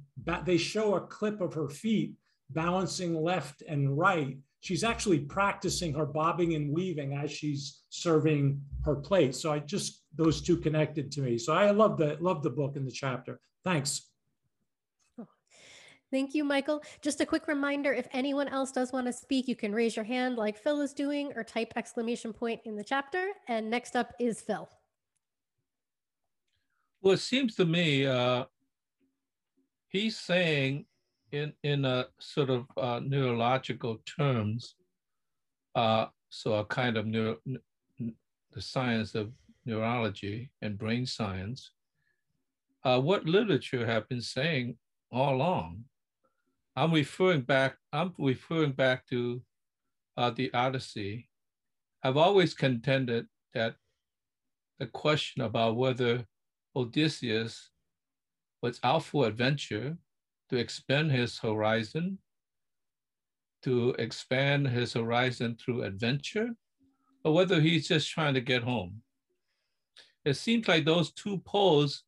they show a clip of her feet balancing left and right. She's actually practicing her bobbing and weaving as she's serving her plate. So I just those two connected to me. So I love the love the book and the chapter. Thanks. Oh. Thank you, Michael. Just a quick reminder, if anyone else does want to speak, you can raise your hand like Phil is doing or type exclamation point in the chapter. And next up is Phil. Well, it seems to me uh, he's saying in in a sort of uh, neurological terms, uh, so a kind of neuro, the science of neurology and brain science, uh, what literature have been saying all along. I'm referring back. I'm referring back to uh, the Odyssey. I've always contended that the question about whether Odysseus was out for adventure to expand his horizon, to expand his horizon through adventure, or whether he's just trying to get home. It seems like those two poles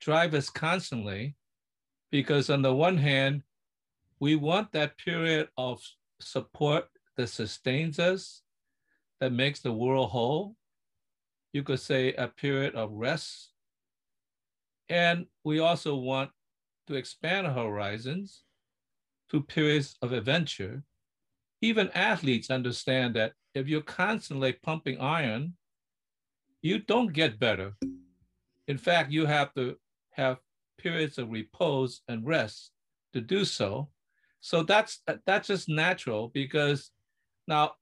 drive us constantly because, on the one hand, we want that period of support that sustains us, that makes the world whole. You could say a period of rest. And we also want to expand our horizons to periods of adventure. Even athletes understand that if you're constantly pumping iron, you don't get better. In fact, you have to have periods of repose and rest to do so. So that's that's just natural because now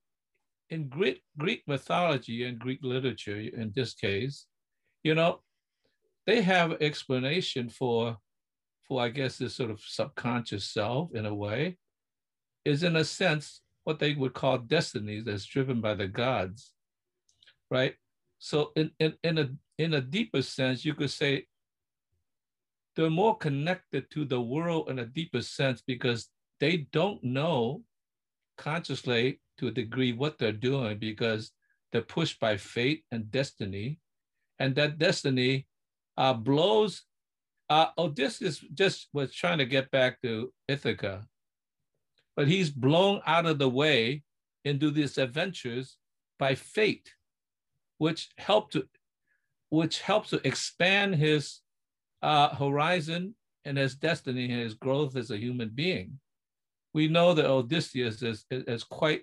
in Greek Greek mythology and Greek literature, in this case, you know, they have explanation for for I guess this sort of subconscious self in a way, is in a sense what they would call destinies that's driven by the gods, right? So in, in, in, a, in a deeper sense, you could say they're more connected to the world in a deeper sense because they don't know consciously to a degree what they're doing because they're pushed by fate and destiny. And that destiny uh, blows. Uh, Odysseus just was trying to get back to Ithaca, but he's blown out of the way into these adventures by fate, which helped to, which helps to expand his uh, horizon and his destiny and his growth as a human being. We know that Odysseus is, is, is quite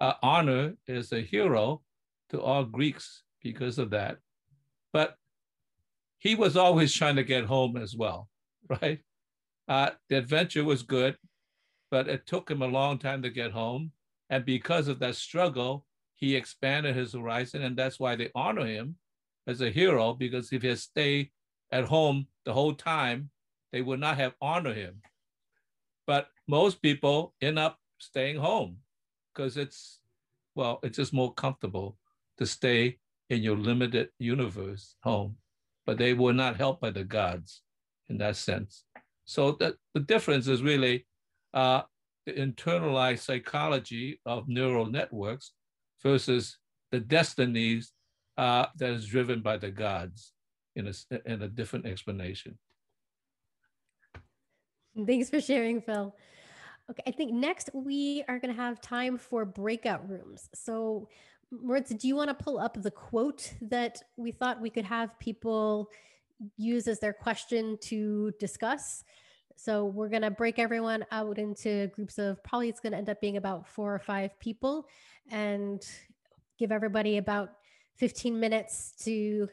uh, honored as a hero to all Greeks because of that. But he was always trying to get home as well, right? Uh, the adventure was good, but it took him a long time to get home. And because of that struggle, he expanded his horizon. And that's why they honor him as a hero, because if he had stayed at home the whole time, they would not have honored him. But most people end up staying home because it's, well, it's just more comfortable to stay in your limited universe home. But they were not helped by the gods in that sense. So the, the difference is really uh, the internalized psychology of neural networks versus the destinies uh, that is driven by the gods in a, in a different explanation. Thanks for sharing, Phil. Okay, I think next we are going to have time for breakout rooms. So, Maritza, do you want to pull up the quote that we thought we could have people use as their question to discuss? So, we're going to break everyone out into groups of probably it's going to end up being about four or five people and give everybody about 15 minutes to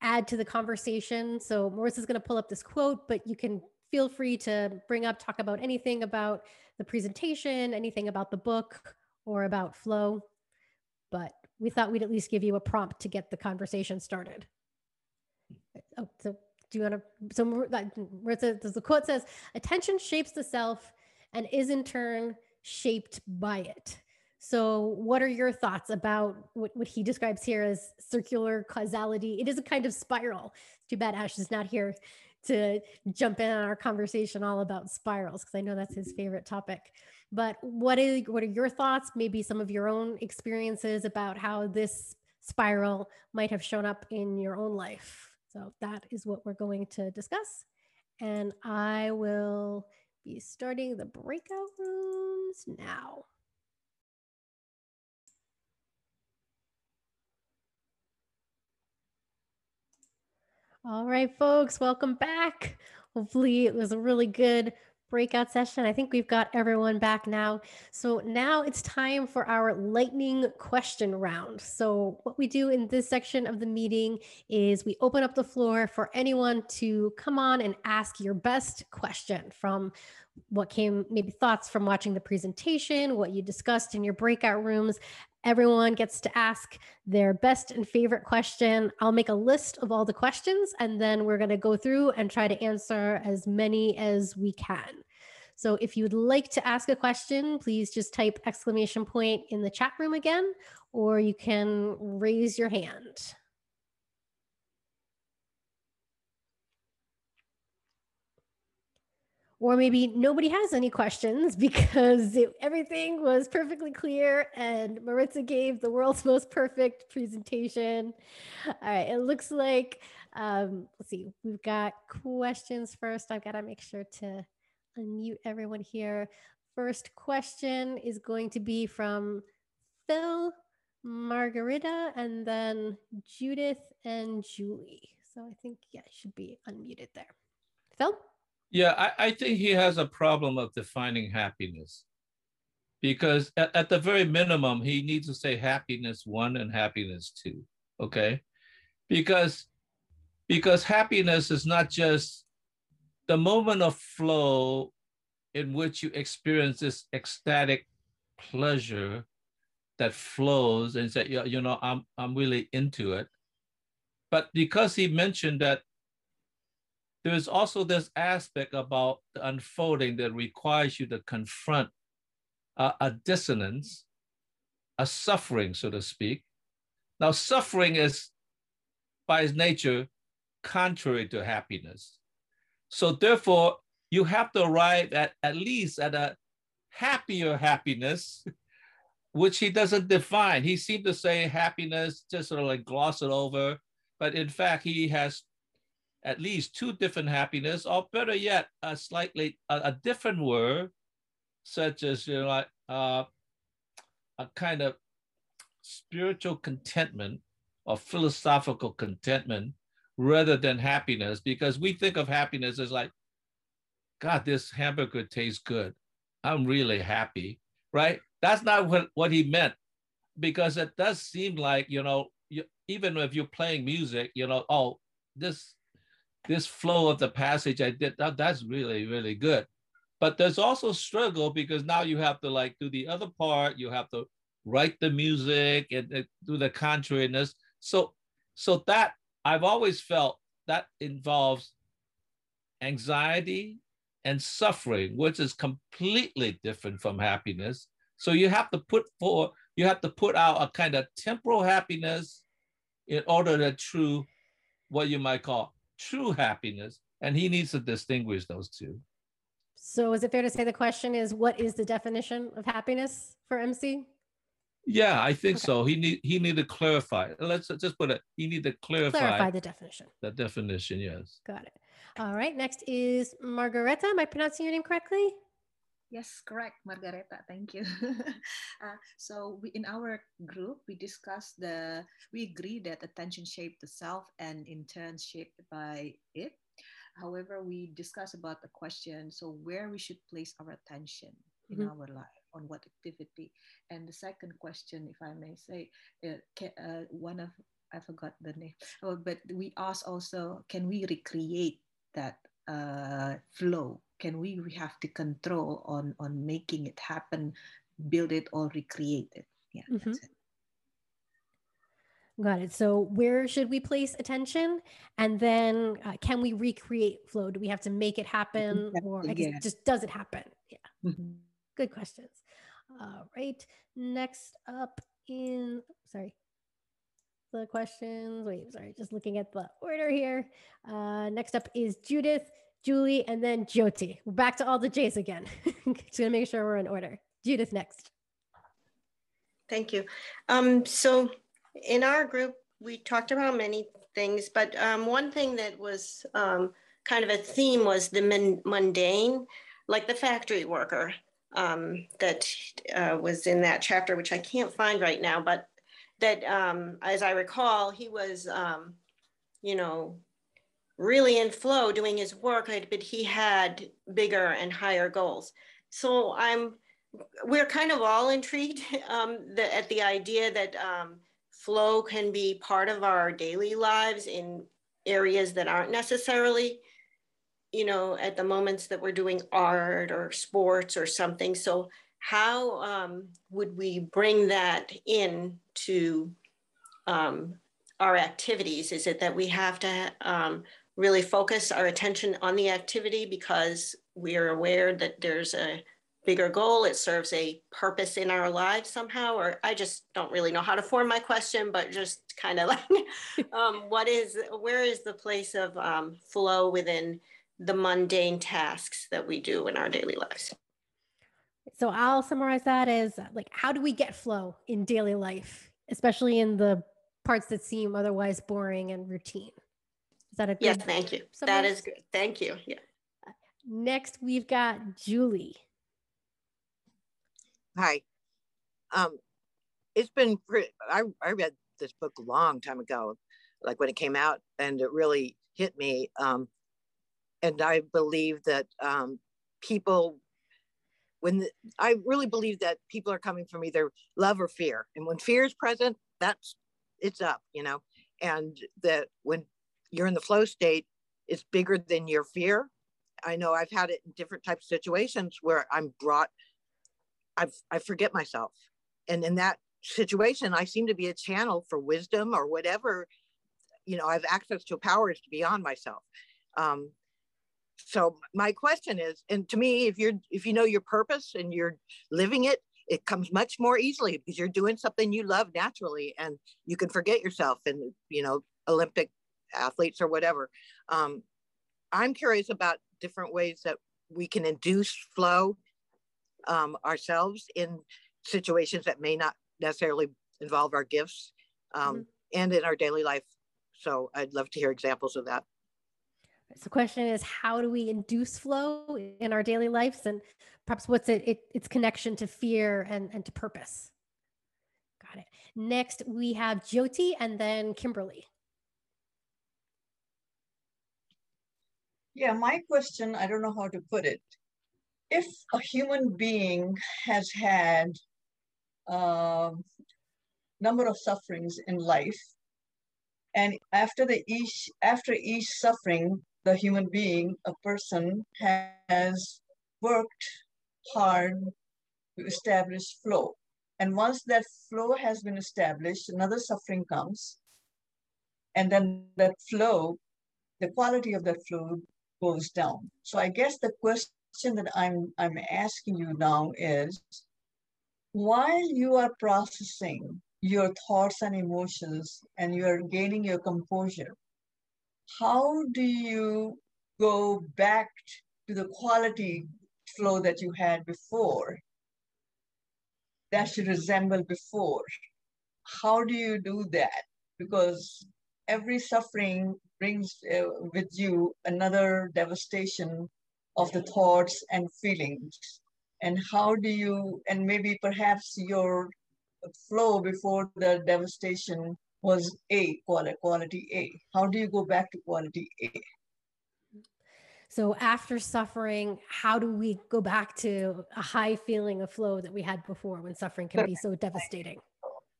add to the conversation. So Marissa is going to pull up this quote, but you can feel free to bring up, talk about anything about the presentation, anything about the book or about flow. But we thought we'd at least give you a prompt to get the conversation started. Oh, so do you want to, so uh, Marissa, the quote says, attention shapes the self and is in turn shaped by it. So, what are your thoughts about what, what he describes here as circular causality? It is a kind of spiral. Too bad Ash is not here to jump in on our conversation all about spirals because I know that's his favorite topic. But what is what are your thoughts? Maybe some of your own experiences about how this spiral might have shown up in your own life. So that is what we're going to discuss. And I will be starting the breakout rooms now. All right, folks, welcome back. Hopefully, it was a really good breakout session. I think we've got everyone back now. So now it's time for our lightning question round. So what we do in this section of the meeting is we open up the floor for anyone to come on and ask your best question from what came maybe thoughts from watching the presentation, what you discussed in your breakout rooms, Everyone gets to ask their best and favorite question. I'll make a list of all the questions and then we're going to go through and try to answer as many as we can. So if you'd like to ask a question, please just type exclamation point in the chat room again, or you can raise your hand. Or maybe nobody has any questions because it, everything was perfectly clear and Maritza gave the world's most perfect presentation. All right, it looks like, um, let's see, we've got questions first. I've got to make sure to unmute everyone here. First question is going to be from Phil, Margarita, and then Judith and Julie. So I think, yeah, should be unmuted there. Phil? Yeah, I, I think he has a problem of defining happiness because at, at the very minimum, he needs to say happiness one and happiness two. Okay. Because because happiness is not just the moment of flow in which you experience this ecstatic pleasure that flows and say, you know, I'm I'm really into it. But because he mentioned that there's also this aspect about the unfolding that requires you to confront uh, a dissonance, a suffering, so to speak. Now, suffering is by its nature contrary to happiness. So therefore, you have to arrive at at least at a happier happiness, which he doesn't define. He seemed to say happiness, just sort of like gloss it over. But in fact, he has at least two different happiness, or better yet, a slightly a, a different word, such as you know, like uh, a kind of spiritual contentment or philosophical contentment rather than happiness, because we think of happiness as like, God, this hamburger tastes good. I'm really happy, right? That's not what, what he meant, because it does seem like, you know, you, even if you're playing music, you know, oh, this this flow of the passage I did, that, that's really, really good. But there's also struggle because now you have to like do the other part, you have to write the music and, and do the contrariness. So, so that I've always felt that involves anxiety and suffering, which is completely different from happiness. So you have to put for you have to put out a kind of temporal happiness in order to true what you might call true happiness. And he needs to distinguish those two. So is it fair to say the question is what is the definition of happiness for MC? Yeah, I think okay. so. He need he need to clarify. Let's just put it. He need to clarify clarify the definition. The definition, yes. Got it. All right. Next is Margareta. Am I pronouncing your name correctly? Yes, correct, Margareta. Thank you. uh, so we, in our group, we discussed the, we agree that attention shaped the self and in turn shaped by it. However, we discuss about the question, so where we should place our attention in mm-hmm. our life, on what activity. And the second question, if I may say, uh, can, uh, one of, I forgot the name, oh, but we ask also, can we recreate that uh, flow can we, we have the control on on making it happen build it or recreate it yeah mm-hmm. that's it Got it. So, where should we place attention? And then, uh, can we recreate flow? Do we have to make it happen, or I guess yeah. just does it happen? Yeah. Mm-hmm. Good questions. All right. Next up in sorry, the questions. Wait, sorry, just looking at the order here. Uh, next up is Judith. Julie, and then Jyoti. We're back to all the J's again. Just gonna make sure we're in order. Judith next. Thank you. Um, so in our group, we talked about many things, but um, one thing that was um, kind of a theme was the mundane, like the factory worker um, that uh, was in that chapter, which I can't find right now, but that, um, as I recall, he was, um, you know, really in flow doing his work, but he had bigger and higher goals. So I'm, we're kind of all intrigued um, the, at the idea that um, flow can be part of our daily lives in areas that aren't necessarily, you know, at the moments that we're doing art or sports or something. So how um, would we bring that in to um, our activities? Is it that we have to um, really focus our attention on the activity because we are aware that there's a bigger goal. It serves a purpose in our lives somehow, or I just don't really know how to form my question, but just kind of like, um, what is, where is the place of um, flow within the mundane tasks that we do in our daily lives? So I'll summarize that as like, how do we get flow in daily life, especially in the parts that seem otherwise boring and routine? Is that a good? Yes, thank you. That is good. Thank you. Yeah. Next, we've got Julie. Hi. Um, it's been pretty, I, I read this book a long time ago, like when it came out, and it really hit me. Um, and I believe that um, people, when the, I really believe that people are coming from either love or fear, and when fear is present, that's it's up, you know, and that when you're in the flow state is bigger than your fear. I know I've had it in different types of situations where I'm brought, I've, I forget myself. And in that situation, I seem to be a channel for wisdom or whatever, you know, I have access to powers beyond myself. Um, so my question is, and to me, if you're if you know your purpose and you're living it, it comes much more easily because you're doing something you love naturally, and you can forget yourself. And you know, Olympic athletes or whatever. Um, I'm curious about different ways that we can induce flow um, ourselves in situations that may not necessarily involve our gifts um, mm-hmm. and in our daily life. So I'd love to hear examples of that. So the question is, how do we induce flow in our daily lives, and perhaps what's it, it its connection to fear and, and to purpose? Got it. Next, we have Jyoti and then Kimberly. Yeah, my question, I don't know how to put it. If a human being has had a um, number of sufferings in life, and after the each after each suffering, the human being, a person, has worked hard to establish flow. And once that flow has been established, another suffering comes. And then that flow, the quality of that flow goes down. So I guess the question that I'm I'm asking you now is while you are processing your thoughts and emotions and you're gaining your composure, how do you go back to the quality flow that you had before that should resemble before? How do you do that? Because every suffering brings uh, with you another devastation of the thoughts and feelings. And how do you, and maybe perhaps your flow before the devastation was A, quality, quality A. How do you go back to quality A? So after suffering, how do we go back to a high feeling of flow that we had before when suffering can be so devastating?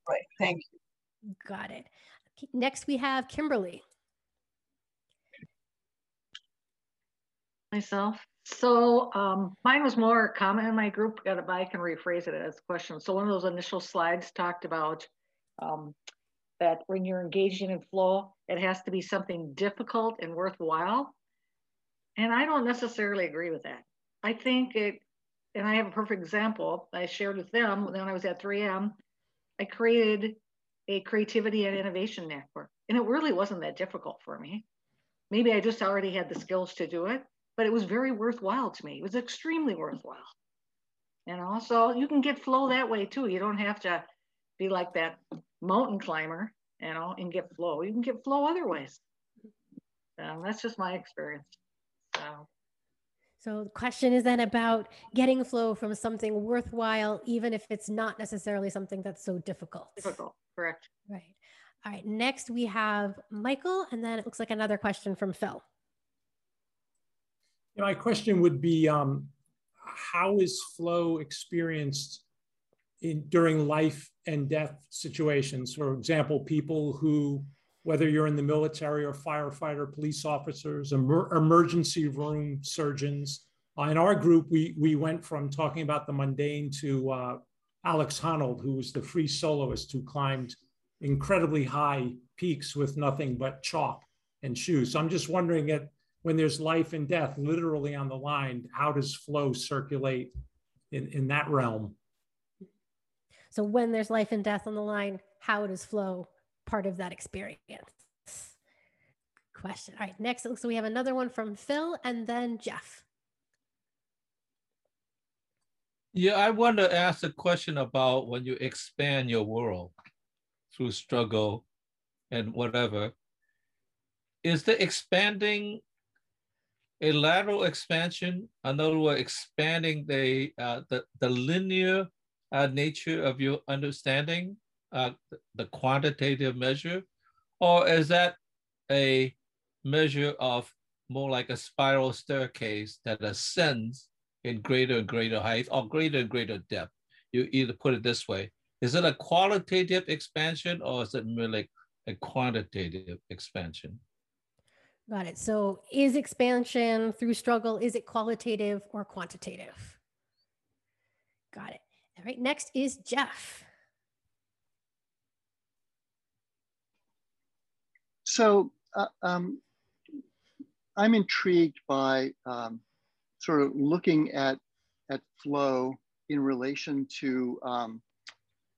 Right. Thank you. Got it. Next, we have Kimberly. Myself. So um, mine was more common in my group, but I can rephrase it as a question. So one of those initial slides talked about um, that when you're engaging in flow, it has to be something difficult and worthwhile. And I don't necessarily agree with that. I think it, and I have a perfect example I shared with them when I was at 3M. I created a creativity and innovation network. And it really wasn't that difficult for me. Maybe I just already had the skills to do it, but it was very worthwhile to me. It was extremely worthwhile. And also, you can get flow that way too. You don't have to be like that mountain climber, you know, and get flow. You can get flow other ways. Um, that's just my experience. So. So the question is then about getting flow from something worthwhile, even if it's not necessarily something that's so difficult. Difficult. Correct. Right. All right. Next, we have Michael, and then it looks like another question from Phil. My question would be um, How is flow experienced in, during life and death situations? For example, people who, whether you're in the military or firefighter, police officers, emer emergency room surgeons. Uh, in our group, we, we went from talking about the mundane to uh, Alex Honnold, who was the free soloist who climbed incredibly high peaks with nothing but chalk and shoes. So I'm just wondering at, when there's life and death literally on the line, how does flow circulate in, in that realm? So when there's life and death on the line, how does flow part of that experience? Question. All right, next it looks like we have another one from Phil and then Jeff. Yeah, I want to ask a question about when you expand your world through struggle and whatever. Is the expanding a lateral expansion? In other words, expanding the uh, the, the linear uh, nature of your understanding, uh, the quantitative measure, or is that a measure of more like a spiral staircase that ascends in greater and greater height or greater and greater depth. You either put it this way. Is it a qualitative expansion or is it merely a quantitative expansion? Got it. So is expansion through struggle, is it qualitative or quantitative? Got it. All right, next is Jeff. So uh, um, I'm intrigued by um, sort of looking at, at flow in relation to um,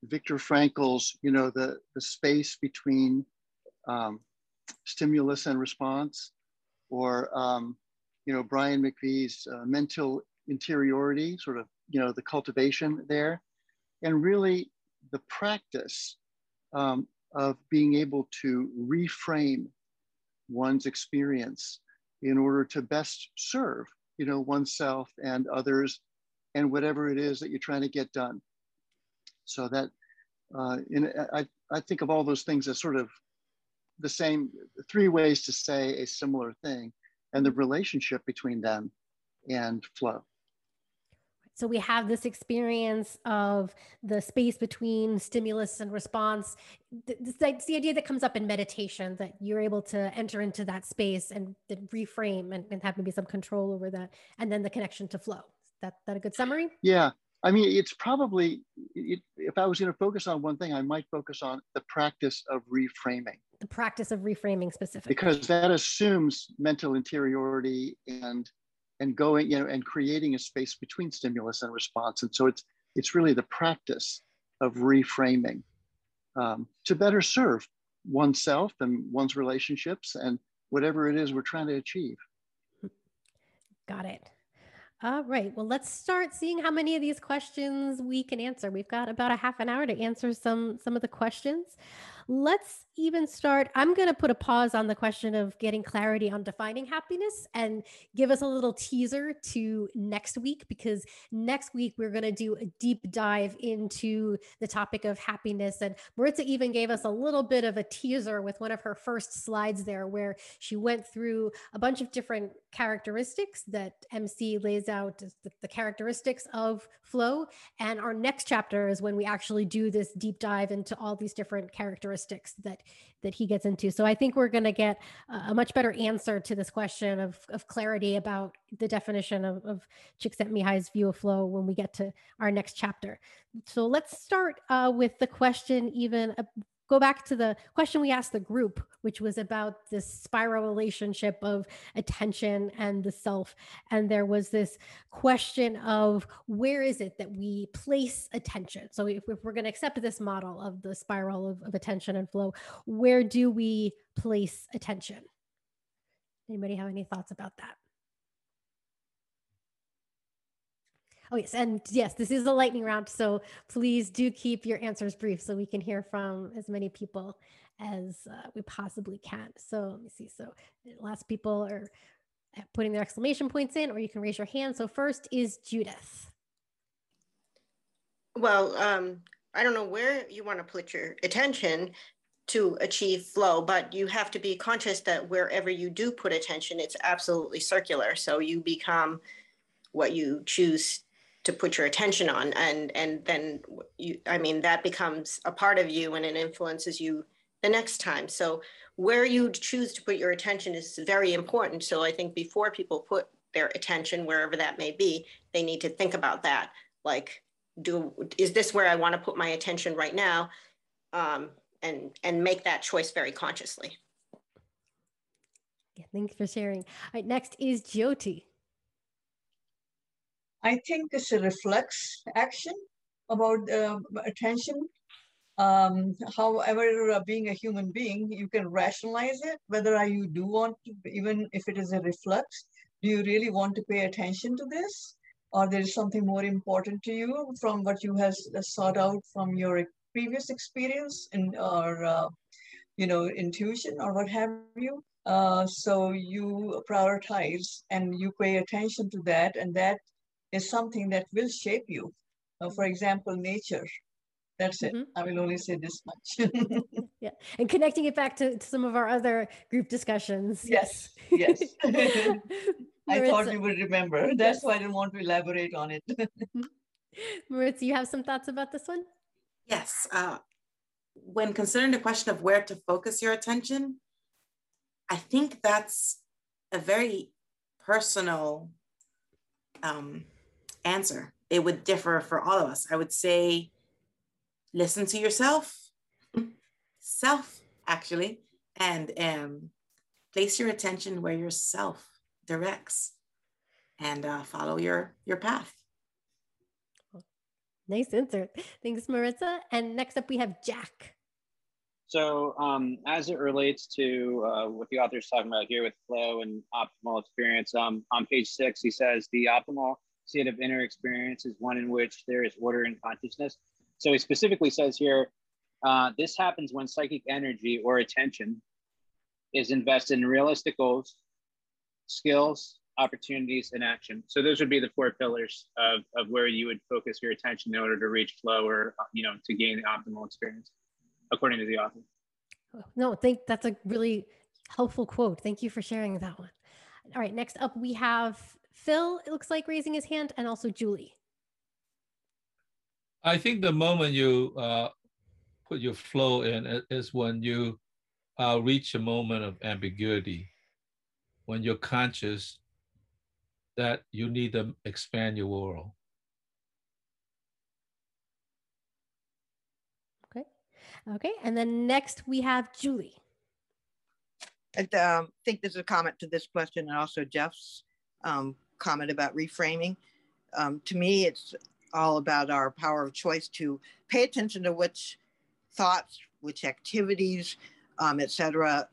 Viktor Frankl's, you know, the, the space between um, stimulus and response, or, um, you know, Brian McVeigh's uh, mental interiority, sort of, you know, the cultivation there, and really the practice um, of being able to reframe one's experience in order to best serve, you know, oneself and others and whatever it is that you're trying to get done. So that, uh, in, I, I think of all those things as sort of the same, three ways to say a similar thing and the relationship between them and flow. So we have this experience of the space between stimulus and response. It's the idea that comes up in meditation that you're able to enter into that space and then reframe and, and have maybe some control over that, and then the connection to flow. Is that that a good summary? Yeah, I mean, it's probably it, if I was going to focus on one thing, I might focus on the practice of reframing. The practice of reframing specifically, because that assumes mental interiority and and going, you know, and creating a space between stimulus and response. And so it's it's really the practice of reframing um, to better serve oneself and one's relationships and whatever it is we're trying to achieve. Got it. All right. Well, let's start seeing how many of these questions we can answer. We've got about a half an hour to answer some some of the questions. Let's even start. I'm going to put a pause on the question of getting clarity on defining happiness and give us a little teaser to next week because next week we're going to do a deep dive into the topic of happiness. And Maritza even gave us a little bit of a teaser with one of her first slides there, where she went through a bunch of different characteristics that MC lays out the, the characteristics of flow. And our next chapter is when we actually do this deep dive into all these different characteristics that that he gets into. So I think we're going to get a much better answer to this question of, of clarity about the definition of, of Csikszentmihalyi's view of flow when we get to our next chapter. So let's start uh, with the question even go back to the question we asked the group, which was about this spiral relationship of attention and the self. And there was this question of where is it that we place attention? So if, if we're going to accept this model of the spiral of, of attention and flow, where do we place attention? Anybody have any thoughts about that? Oh, yes. And yes, this is a lightning round. So please do keep your answers brief so we can hear from as many people as uh, we possibly can. So let me see. So last people are putting their exclamation points in, or you can raise your hand. So first is Judith. Well, um, I don't know where you want to put your attention to achieve flow, but you have to be conscious that wherever you do put attention, it's absolutely circular. So you become what you choose to put your attention on and and then you i mean that becomes a part of you and it influences you the next time. So where you choose to put your attention is very important. So i think before people put their attention wherever that may be they need to think about that. Like do is this where i want to put my attention right now? Um, and and make that choice very consciously. Yeah, thanks for sharing. All right next is jyoti I think it's a reflex action about uh, attention. Um, however, uh, being a human being, you can rationalize it, whether you do want to, even if it is a reflex, do you really want to pay attention to this? Or there is something more important to you from what you have uh, sought out from your previous experience in, or, uh, you know, intuition or what have you? Uh, so you prioritize and you pay attention to that and that is something that will shape you. Uh, for example, nature. That's it. Mm-hmm. I will only say this much. yeah. And connecting it back to, to, some of our other group discussions. Yes. Yes. I thought you would remember. That's why I didn't want to elaborate on it. Mm-hmm. Maritza, you have some thoughts about this one? Yes. Uh, when considering the question of where to focus your attention, I think that's a very personal um, answer. It would differ for all of us. I would say, listen to yourself, self, actually, and um, place your attention where yourself directs and uh, follow your, your path. Nice answer. Thanks, Maritza. And next up, we have Jack. So, um, as it relates to uh, what the author is talking about here with flow and optimal experience, um, on page six, he says the optimal state of inner experience is one in which there is order in consciousness. So, he specifically says here uh, this happens when psychic energy or attention is invested in realistic goals, skills, opportunities, and action. So those would be the four pillars of, of where you would focus your attention in order to reach flow or, you know, to gain the optimal experience, according to the author. No, think that's a really helpful quote. Thank you for sharing that one. All right, next up we have Phil, it looks like raising his hand, and also Julie. I think the moment you uh, put your flow in is when you uh, reach a moment of ambiguity, when you're conscious that you need to expand your world. Okay. Okay. And then next we have Julie. I um, think there's a comment to this question and also Jeff's um, comment about reframing. Um, to me, it's all about our power of choice to pay attention to which thoughts, which activities, um, etc.,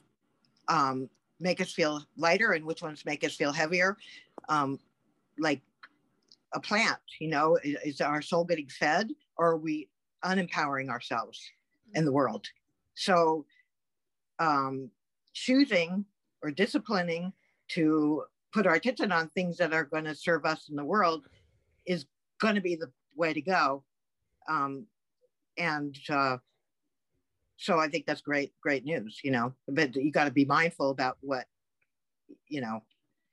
um, make us feel lighter and which ones make us feel heavier. Um, like a plant, you know, is, is our soul getting fed or are we unempowering ourselves in the world? So, um, choosing or disciplining to put our attention on things that are going to serve us in the world is going to be the way to go. Um, and uh, so I think that's great, great news, you know, but you got to be mindful about what, you know,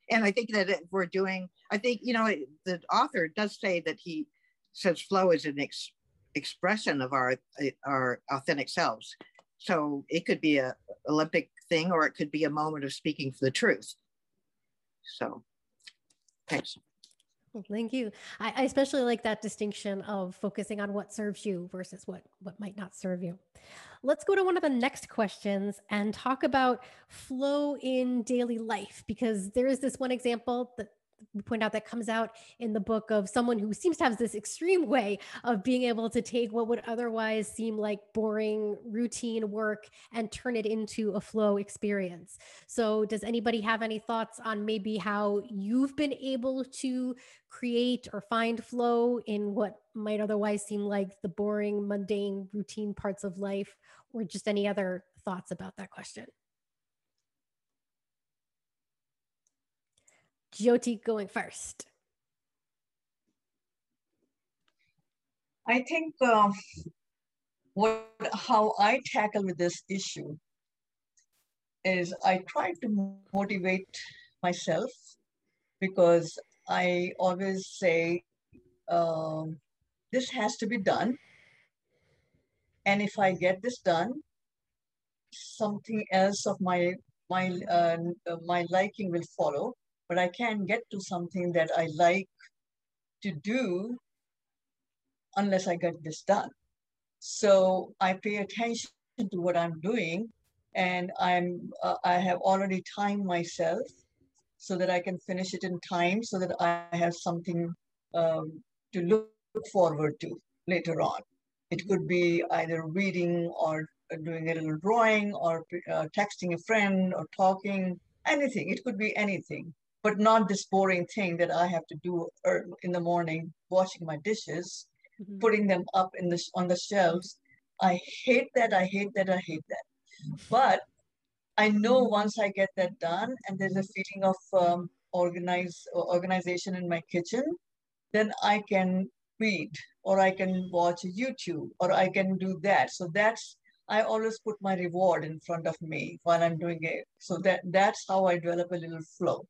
and I think that if we're doing, I think, you know, the author does say that he says flow is an ex- expression of our, our authentic selves. So it could be a Olympic thing, or it could be a moment of speaking for the truth. So thanks. Thank you. I, I, especially like that distinction of focusing on what serves you versus what what might not serve you. Let's go to one of the next questions and talk about flow in daily life because there is this one example that point out that comes out in the book of someone who seems to have this extreme way of being able to take what would otherwise seem like boring routine work and turn it into a flow experience. So, does anybody have any thoughts on maybe how you've been able to create or find flow in what might otherwise seem like the boring, mundane, routine parts of life, or just any other thoughts about that question? Jyoti going first. I think uh, what how I tackle with this issue is I try to motivate myself because I always say um, this has to be done, and if I get this done, something else of my my uh, my liking will follow but I can't get to something that I like to do unless I get this done. So I pay attention to what I'm doing, and I'm uh, I have already timed myself so that I can finish it in time, so that I have something um, to look forward to later on. It could be either reading or doing a little drawing or uh, texting a friend or talking, anything. It could be anything but not this boring thing that I have to do in the morning, washing my dishes, mm-hmm. putting them up in the on the shelves. I hate that. I hate that. I hate that. But I know once I get that done, and there's a feeling of um, organize organization in my kitchen, then I can read or I can watch YouTube or I can do that. So that's I always put my reward in front of me while I'm doing it. So that that's how I develop a little flow.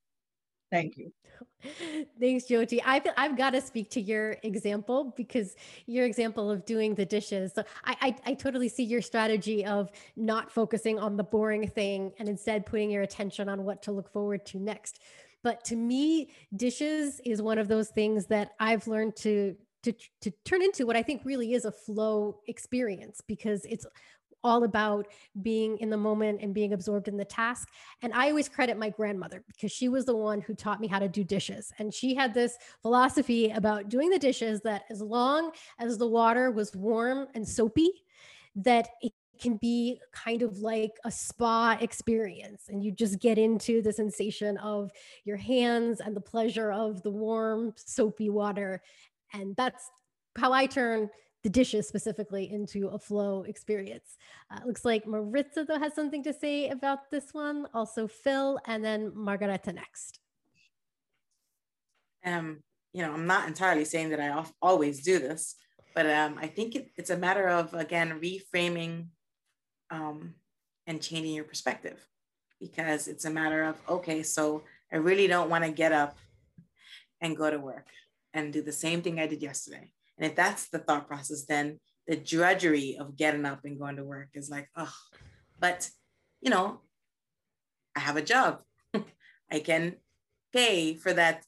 Thank you. Thanks, Jyoti. I've, I've got to speak to your example because your example of doing the dishes. So I, I, I totally see your strategy of not focusing on the boring thing and instead putting your attention on what to look forward to next. But to me, dishes is one of those things that I've learned to to, to turn into what I think really is a flow experience because it's all about being in the moment and being absorbed in the task. And I always credit my grandmother because she was the one who taught me how to do dishes. And she had this philosophy about doing the dishes that as long as the water was warm and soapy, that it can be kind of like a spa experience and you just get into the sensation of your hands and the pleasure of the warm soapy water and that's how i turn the dishes specifically into a flow experience. Uh, looks like Maritza though has something to say about this one. Also Phil, and then Margareta next. Um, you know, I'm not entirely saying that I always do this, but um, I think it, it's a matter of again reframing um, and changing your perspective, because it's a matter of okay, so I really don't want to get up and go to work and do the same thing I did yesterday. And if that's the thought process, then the drudgery of getting up and going to work is like, oh, but you know, I have a job. I can pay for that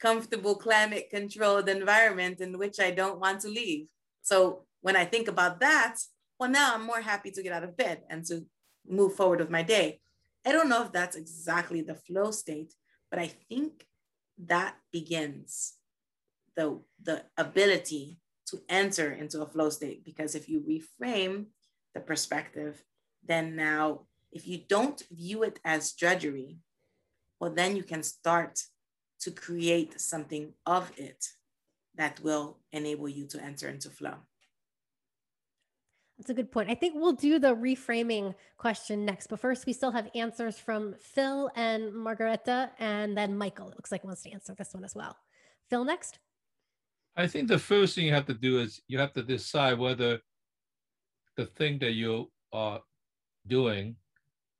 comfortable climate controlled environment in which I don't want to leave. So when I think about that, well, now I'm more happy to get out of bed and to move forward with my day. I don't know if that's exactly the flow state, but I think that begins the, the ability to enter into a flow state. Because if you reframe the perspective, then now, if you don't view it as drudgery, well, then you can start to create something of it that will enable you to enter into flow. That's a good point. I think we'll do the reframing question next, but first we still have answers from Phil and Margareta, and then Michael. It looks like wants to answer this one as well. Phil next. I think the first thing you have to do is you have to decide whether the thing that you are doing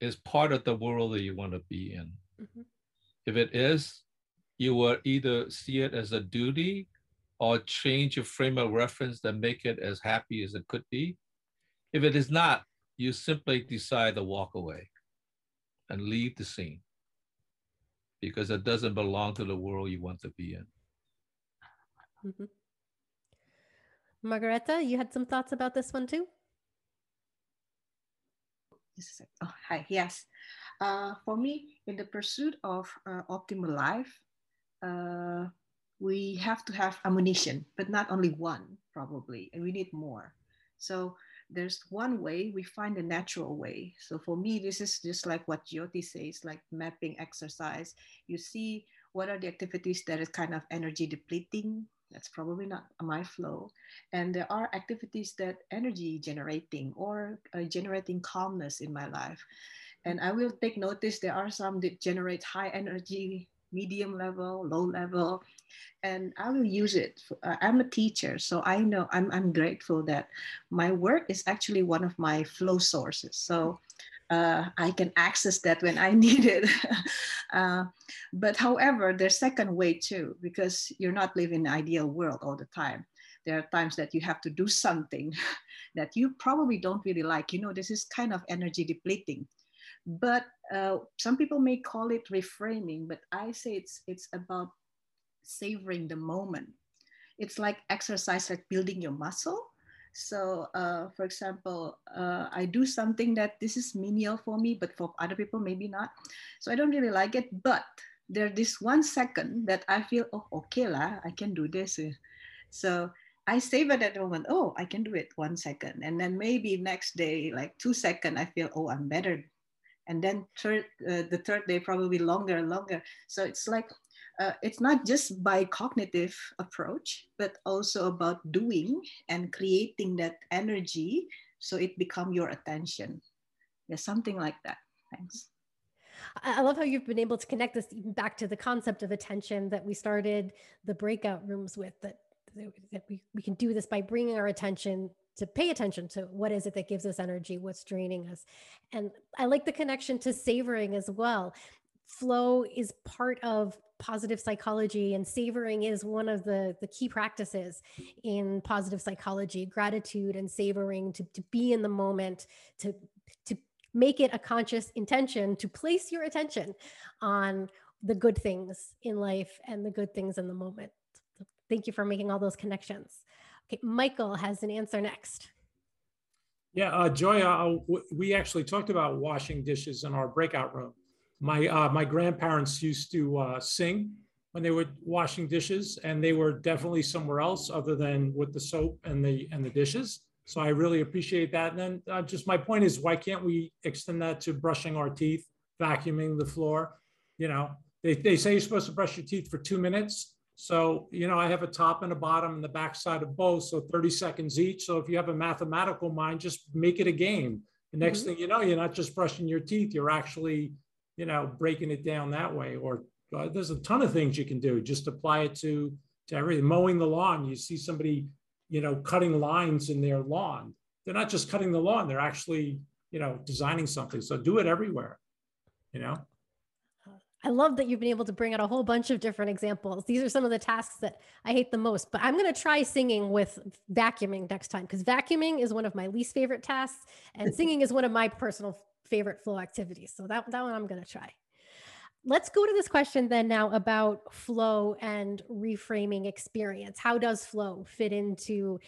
is part of the world that you want to be in. Mm-hmm. If it is, you will either see it as a duty or change your frame of reference that make it as happy as it could be. If it is not, you simply decide to walk away and leave the scene because it doesn't belong to the world you want to be in. Mm-hmm. Margareta, you had some thoughts about this one too? Oh, hi, yes. Uh, for me, in the pursuit of uh, optimal life, uh, we have to have ammunition, but not only one, probably, and we need more. So there's one way, we find a natural way. So for me, this is just like what Jyoti says, like mapping exercise. You see what are the activities that is kind of energy depleting that's probably not my flow. And there are activities that energy generating or uh, generating calmness in my life. And I will take notice there are some that generate high energy, medium level, low level, and I will use it. Uh, I'm a teacher, so I know I'm, I'm grateful that my work is actually one of my flow sources. So uh, I can access that when I need it. uh, but however, there's second way too, because you're not living ideal world all the time. There are times that you have to do something that you probably don't really like. You know, this is kind of energy depleting. But uh, some people may call it reframing, but I say it's it's about savoring the moment. It's like exercise, like building your muscle so, uh, for example, uh, I do something that this is menial for me, but for other people, maybe not. So I don't really like it. But there's this one second that I feel, oh, okay, lah, I can do this. So I save at the moment. Oh, I can do it one second. And then maybe next day, like two second, I feel, oh, I'm better. And then third, uh, the third day, probably longer and longer. So it's like uh, it's not just by cognitive approach, but also about doing and creating that energy so it become your attention. Yeah, something like that. Thanks. I love how you've been able to connect this even back to the concept of attention that we started the breakout rooms with that, that we, we can do this by bringing our attention to pay attention to what is it that gives us energy, what's draining us. And I like the connection to savoring as well. Flow is part of positive psychology and savoring is one of the the key practices in positive psychology. Gratitude and savoring to, to be in the moment to to make it a conscious intention to place your attention on the good things in life and the good things in the moment. So thank you for making all those connections. Okay michael has an answer next. Yeah, uh, Joya, uh, we actually talked about washing dishes in our breakout room. My uh, my grandparents used to uh, sing when they were washing dishes, and they were definitely somewhere else other than with the soap and the and the dishes. So I really appreciate that. And then uh, just my point is, why can't we extend that to brushing our teeth, vacuuming the floor? You know, they, they say you're supposed to brush your teeth for two minutes. So, you know, I have a top and a bottom and the back side of both. So 30 seconds each. So if you have a mathematical mind, just make it a game. The next Mhm. thing you know, you're not just brushing your teeth, you're actually, you know, breaking it down that way. Or uh, there's a ton of things you can do. Just apply it to, to everything. Mowing the lawn, you see somebody, you know, cutting lines in their lawn. They're not just cutting the lawn, they're actually, you know, designing something. So do it everywhere, you know? I love that you've been able to bring out a whole bunch of different examples. These are some of the tasks that I hate the most, but I'm going to try singing with vacuuming next time because vacuuming is one of my least favorite tasks and singing is one of my personal favorite flow activities. So that, that one I'm going to try. Let's go to this question then now about flow and reframing experience. How does flow fit into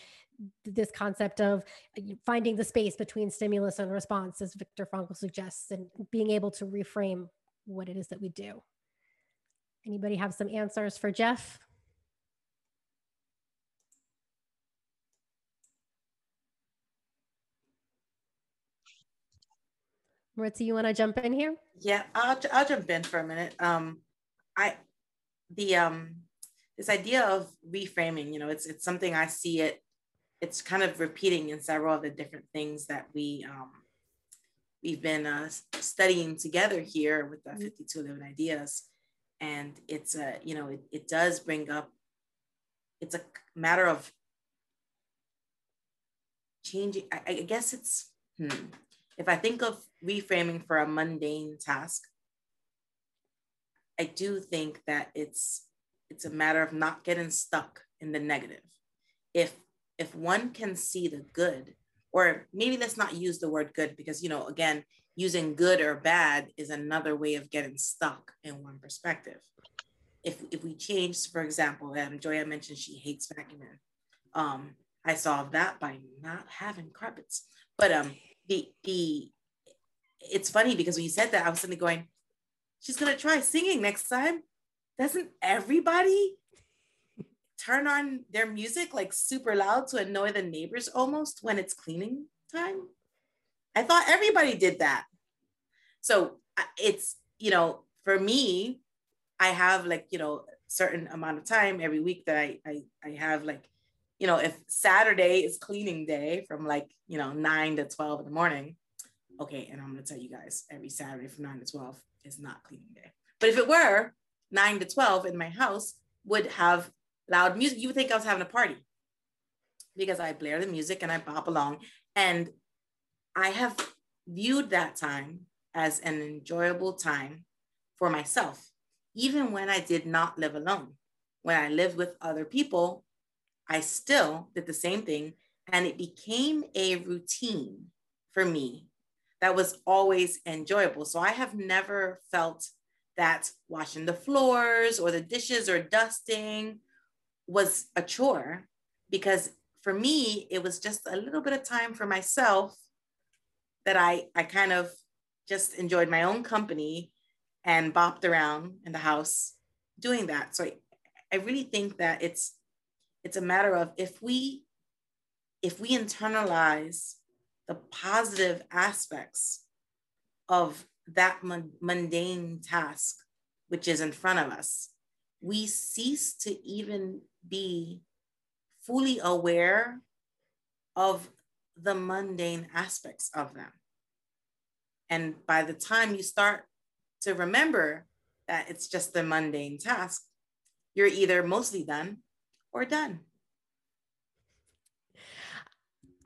this concept of uh, finding the space between stimulus and response, as Viktor Frankl suggests, and being able to reframe what it is that we do. Anybody have some answers for Jeff? Maritza, you want to jump in here? Yeah, I'll, I'll jump in for a minute. Um, I, the, um, this idea of reframing, you know, it's, it's something I see it, it's kind of repeating in several of the different things that we, um, we've been uh, studying together here with the 52 Living Ideas. And it's a, you know, it, it does bring up, it's a matter of changing, I, I guess it's, hmm, if I think of reframing for a mundane task, I do think that it's it's a matter of not getting stuck in the negative. If if one can see the good, or maybe let's not use the word good because you know again using good or bad is another way of getting stuck in one perspective. If if we change, for example, um, Joya mentioned she hates vacuuming. Um, I solved that by not having carpets. But um, the the it's funny because when you said that, I was suddenly going, she's gonna try singing next time. Doesn't everybody turn on their music like super loud to annoy the neighbors almost when it's cleaning time? I thought everybody did that. So it's, you know, for me, I have like, you know, certain amount of time every week that I, I, I have like, you know, if Saturday is cleaning day from like, you know, nine to 12 in the morning, okay, and I'm gonna tell you guys, every Saturday from nine to 12 is not cleaning day. But if it were nine to 12 in my house, would have loud music, you would think I was having a party because I blare the music and I bop along. And I have viewed that time as an enjoyable time for myself, even when I did not live alone. When I lived with other people, I still did the same thing. And it became a routine for me that was always enjoyable. So I have never felt that washing the floors or the dishes or dusting was a chore because for me, it was just a little bit of time for myself that I, I kind of just enjoyed my own company and bopped around in the house doing that. So I, I really think that it's it's a matter of if we if we internalize the positive aspects of that mun- mundane task which is in front of us, we cease to even be fully aware of the mundane aspects of them. And by the time you start to remember that it's just a mundane task, you're either mostly done or done.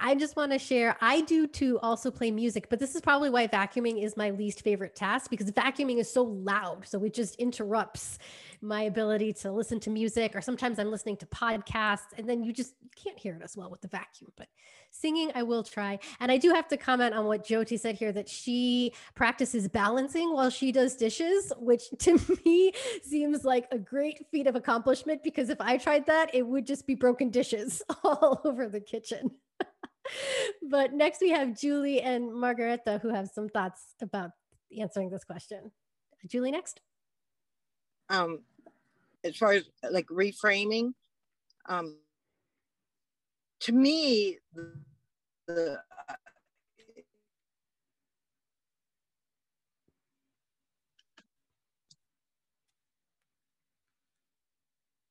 I just want to share. I do too also play music, but this is probably why vacuuming is my least favorite task because vacuuming is so loud. So it just interrupts my ability to listen to music, or sometimes I'm listening to podcasts and then you just can't hear it as well with the vacuum. But singing, I will try. And I do have to comment on what Jyoti said here that she practices balancing while she does dishes, which to me seems like a great feat of accomplishment because if I tried that, it would just be broken dishes all over the kitchen. But next we have Julie and Margareta who have some thoughts about answering this question. Julie, next. Um, as far as like reframing, um, to me, the, the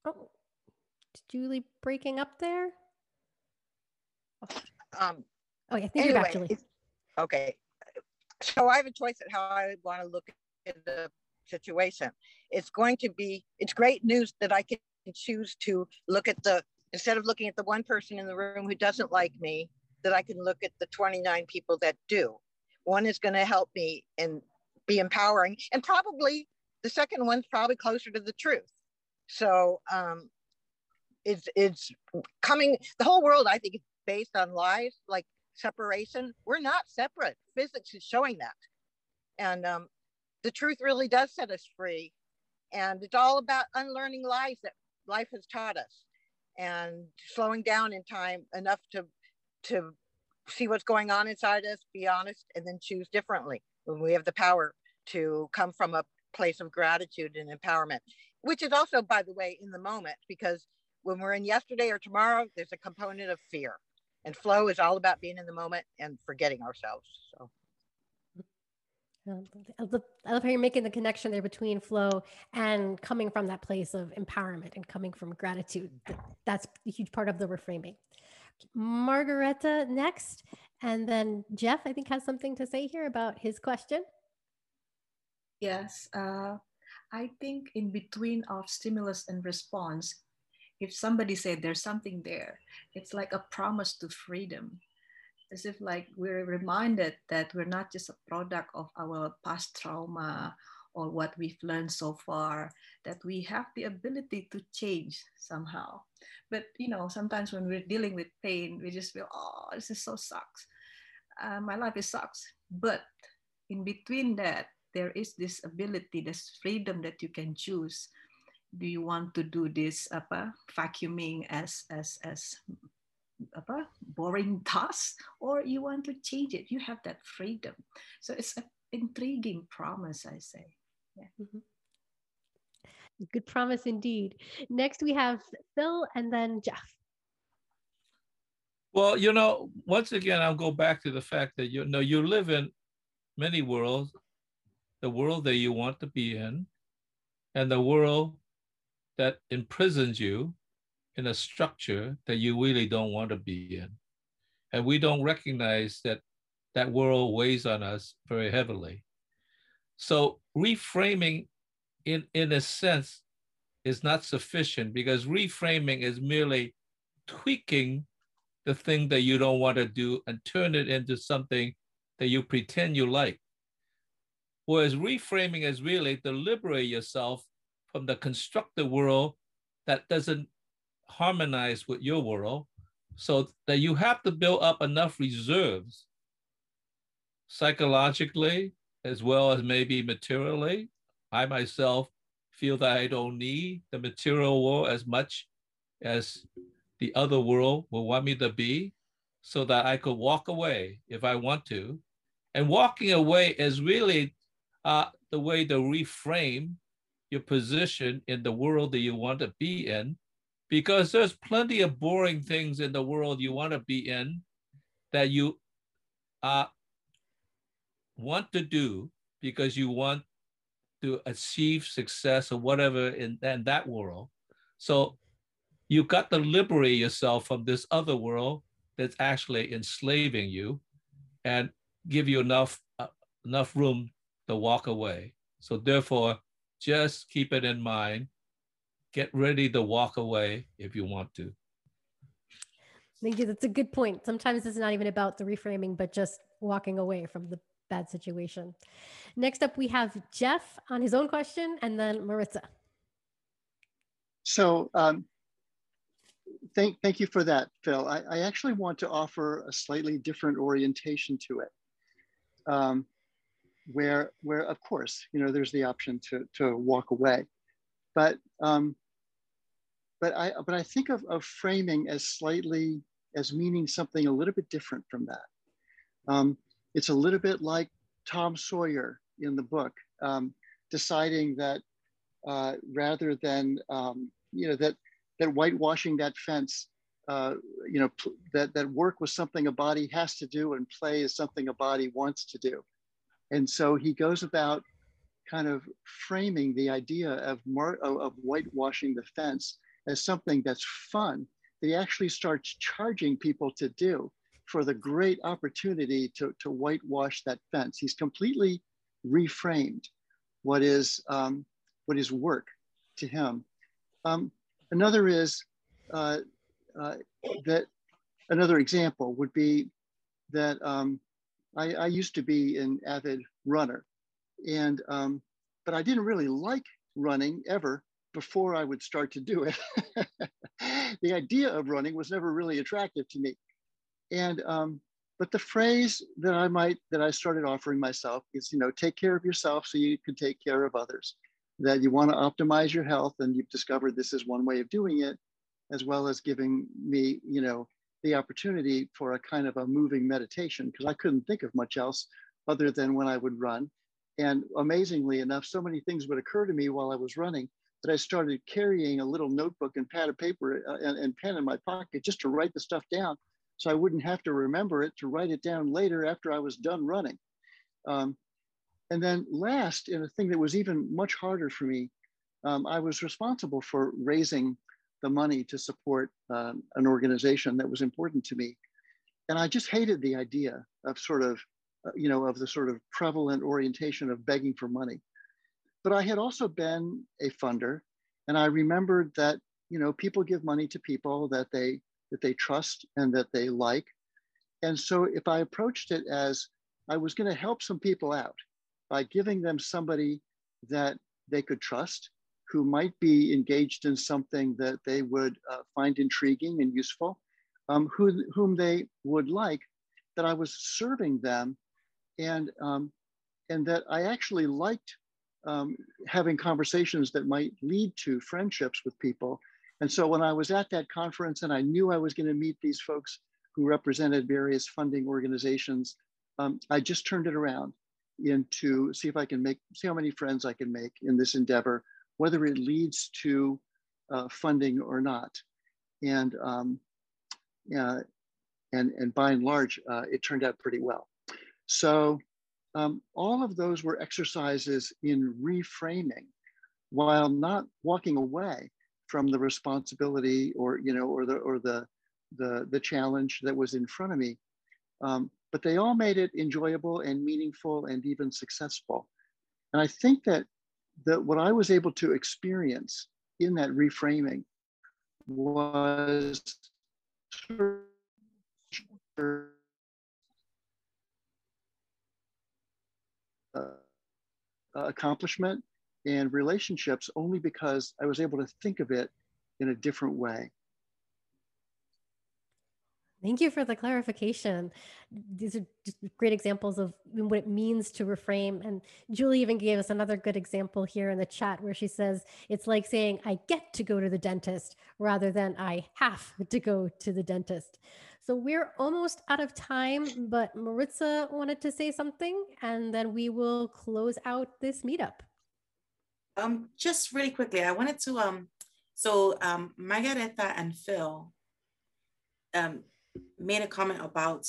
Oh, Julie breaking up there? Um, oh, yeah, think anyway. Okay. So I have a choice at how I want to look at the situation. It's going to be, it's great news that I can choose to look at the, instead of looking at the one person in the room who doesn't like me, that I can look at the 29 people that do. One is going to help me and be empowering. And probably the second one's probably closer to the truth. So um, it's it's coming. The whole world, I think, is based on lies, like separation. We're not separate. Physics is showing that, and um, the truth really does set us free. And it's all about unlearning lies that life has taught us, and slowing down in time enough to to see what's going on inside us, be honest, and then choose differently when we have the power to come from a place of gratitude and empowerment which is also, by the way, in the moment, because when we're in yesterday or tomorrow, there's a component of fear. And flow is all about being in the moment and forgetting ourselves. So. I love, I love how you're making the connection there between flow and coming from that place of empowerment and coming from gratitude. That's a huge part of the reframing. Margareta next. And then Jeff, I think, has something to say here about his question. Yes. Uh, I think in between of stimulus and response, if somebody said there's something there, it's like a promise to freedom. As if like we're reminded that we're not just a product of our past trauma or what we've learned so far, that we have the ability to change somehow. But you know, sometimes when we're dealing with pain, we just feel, oh, this is so sucks. Uh, my life is sucks. But in between that, there is this ability, this freedom that you can choose. Do you want to do this apa, vacuuming as as as apa, boring task, or you want to change it? You have that freedom. So it's an intriguing promise, I say. Yeah. Mm-hmm. Good promise indeed. Next, we have Phil and then Jeff. Well, you know, once again, I'll go back to the fact that you know you live in many worlds the world that you want to be in and the world that imprisons you in a structure that you really don't want to be in. And we don't recognize that that world weighs on us very heavily. So reframing in, in a sense is not sufficient because reframing is merely tweaking the thing that you don't want to do and turn it into something that you pretend you like. Whereas reframing is really to liberate yourself from the constructed world that doesn't harmonize with your world so that you have to build up enough reserves psychologically as well as maybe materially. I myself feel that I don't need the material world as much as the other world will want me to be so that I could walk away if I want to. And walking away is really uh, the way to reframe your position in the world that you want to be in, because there's plenty of boring things in the world you want to be in that you uh, want to do because you want to achieve success or whatever in, in that world. So you've got to liberate yourself from this other world that's actually enslaving you and give you enough uh, enough room to walk away. So therefore, just keep it in mind. Get ready to walk away if you want to. Thank you. That's a good point. Sometimes it's not even about the reframing, but just walking away from the bad situation. Next up, we have Jeff on his own question and then Maritza. So um, thank, thank you for that, Phil. I, I, actually want to offer a slightly different orientation to it. Um, where where of course you know there's the option to to walk away but um but i but i think of, of framing as slightly as meaning something a little bit different from that. Um, it's a little bit like Tom Sawyer in the book, um, deciding that uh, rather than, um, you know, that, that whitewashing that fence, uh, you know, that, that work was something a body has to do and play is something a body wants to do. And so he goes about kind of framing the idea of, of whitewashing the fence as something that's fun that he actually starts charging people to do for the great opportunity to, to whitewash that fence. He's completely reframed what is, um, what is work to him. Um, another is uh, uh, that another example would be that um, I, I, used to be an avid runner, and um, but I didn't really like running ever before I would start to do it. the idea of running was never really attractive to me. And, um, but the phrase that I might, that I started offering myself is, you know, take care of yourself so you can take care of others. That you want to optimize your health and you've discovered this is one way of doing it, as well as giving me, you know, the opportunity for a kind of a moving meditation because I couldn't think of much else other than when I would run. And amazingly enough, so many things would occur to me while I was running that I started carrying a little notebook and pad of paper uh, and, and pen in my pocket just to write the stuff down so I wouldn't have to remember it to write it down later after I was done running. Um, and then last, in a thing that was even much harder for me, um, I was responsible for raising the money to support um, an organization that was important to me. And I just hated the idea of sort of, uh, you know, of the sort of prevalent orientation of begging for money. But I had also been a funder, and I remembered that you know people give money to people that they that they trust and that they like. And so if I approached it as I was going to help some people out by giving them somebody that they could trust, who might be engaged in something that they would uh, find intriguing and useful, um, who, whom they would like, that I was serving them and, um, and that I actually liked um, having conversations that might lead to friendships with people. And so when I was at that conference and I knew I was going to meet these folks who represented various funding organizations, um, I just turned it around into see if I can make, see how many friends I can make in this endeavor, whether it leads to uh, funding or not. And, um, and, and by and large, uh, it turned out pretty well. So um, all of those were exercises in reframing while not walking away from the responsibility or, you know, or the, or the, the, the challenge that was in front of me. Um, but they all made it enjoyable and meaningful and even successful. And I think that, that what I was able to experience in that reframing was uh, accomplishment and relationships only because I was able to think of it in a different way. Thank you for the clarification. These are great examples of what it means to reframe. And Julie even gave us another good example here in the chat where she says it's like saying, I get to go to the dentist rather than I have to go to the dentist. So we're almost out of time, but Maritza wanted to say something and then we will close out this meetup. Um, just really quickly, I wanted to, um, so um, Margareta and Phil um, made a comment about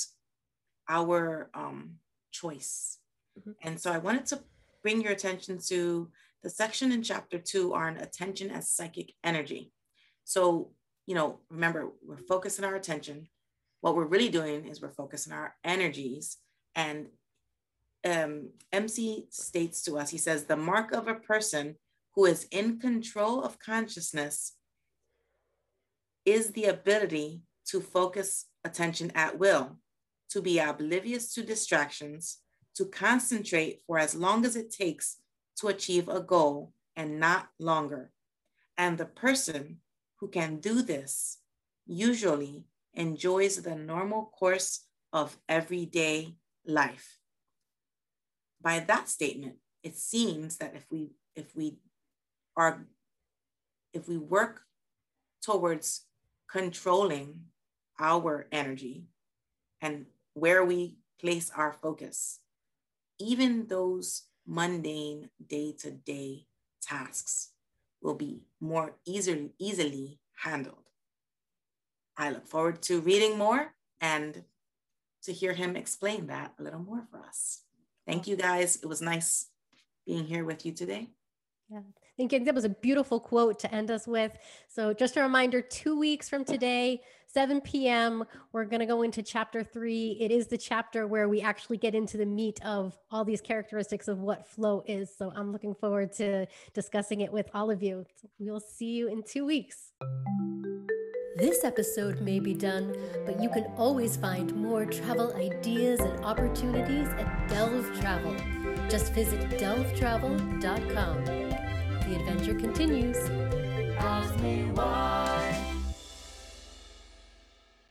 our um, choice. Mm-hmm. And so I wanted to bring your attention to the section in chapter two on attention as psychic energy. So, you know, remember, we're focusing our attention what we're really doing is we're focusing our energies. And um, MC states to us, he says, the mark of a person who is in control of consciousness is the ability to focus attention at will, to be oblivious to distractions, to concentrate for as long as it takes to achieve a goal and not longer. And the person who can do this usually enjoys the normal course of everyday life. By that statement, it seems that if we if we are if we work towards controlling our energy and where we place our focus, even those mundane day to day tasks will be more easily, easily handled. I look forward to reading more and to hear him explain that a little more for us. Thank you guys. It was nice being here with you today. Yeah, I think that was a beautiful quote to end us with. So, just a reminder two weeks from today, 7 p.m., we're going to go into chapter three. It is the chapter where we actually get into the meat of all these characteristics of what flow is. So, I'm looking forward to discussing it with all of you. we'll see you in two weeks. This episode may be done, but you can always find more travel ideas and opportunities at Delve Travel. Just visit delvetravel.com. The adventure continues.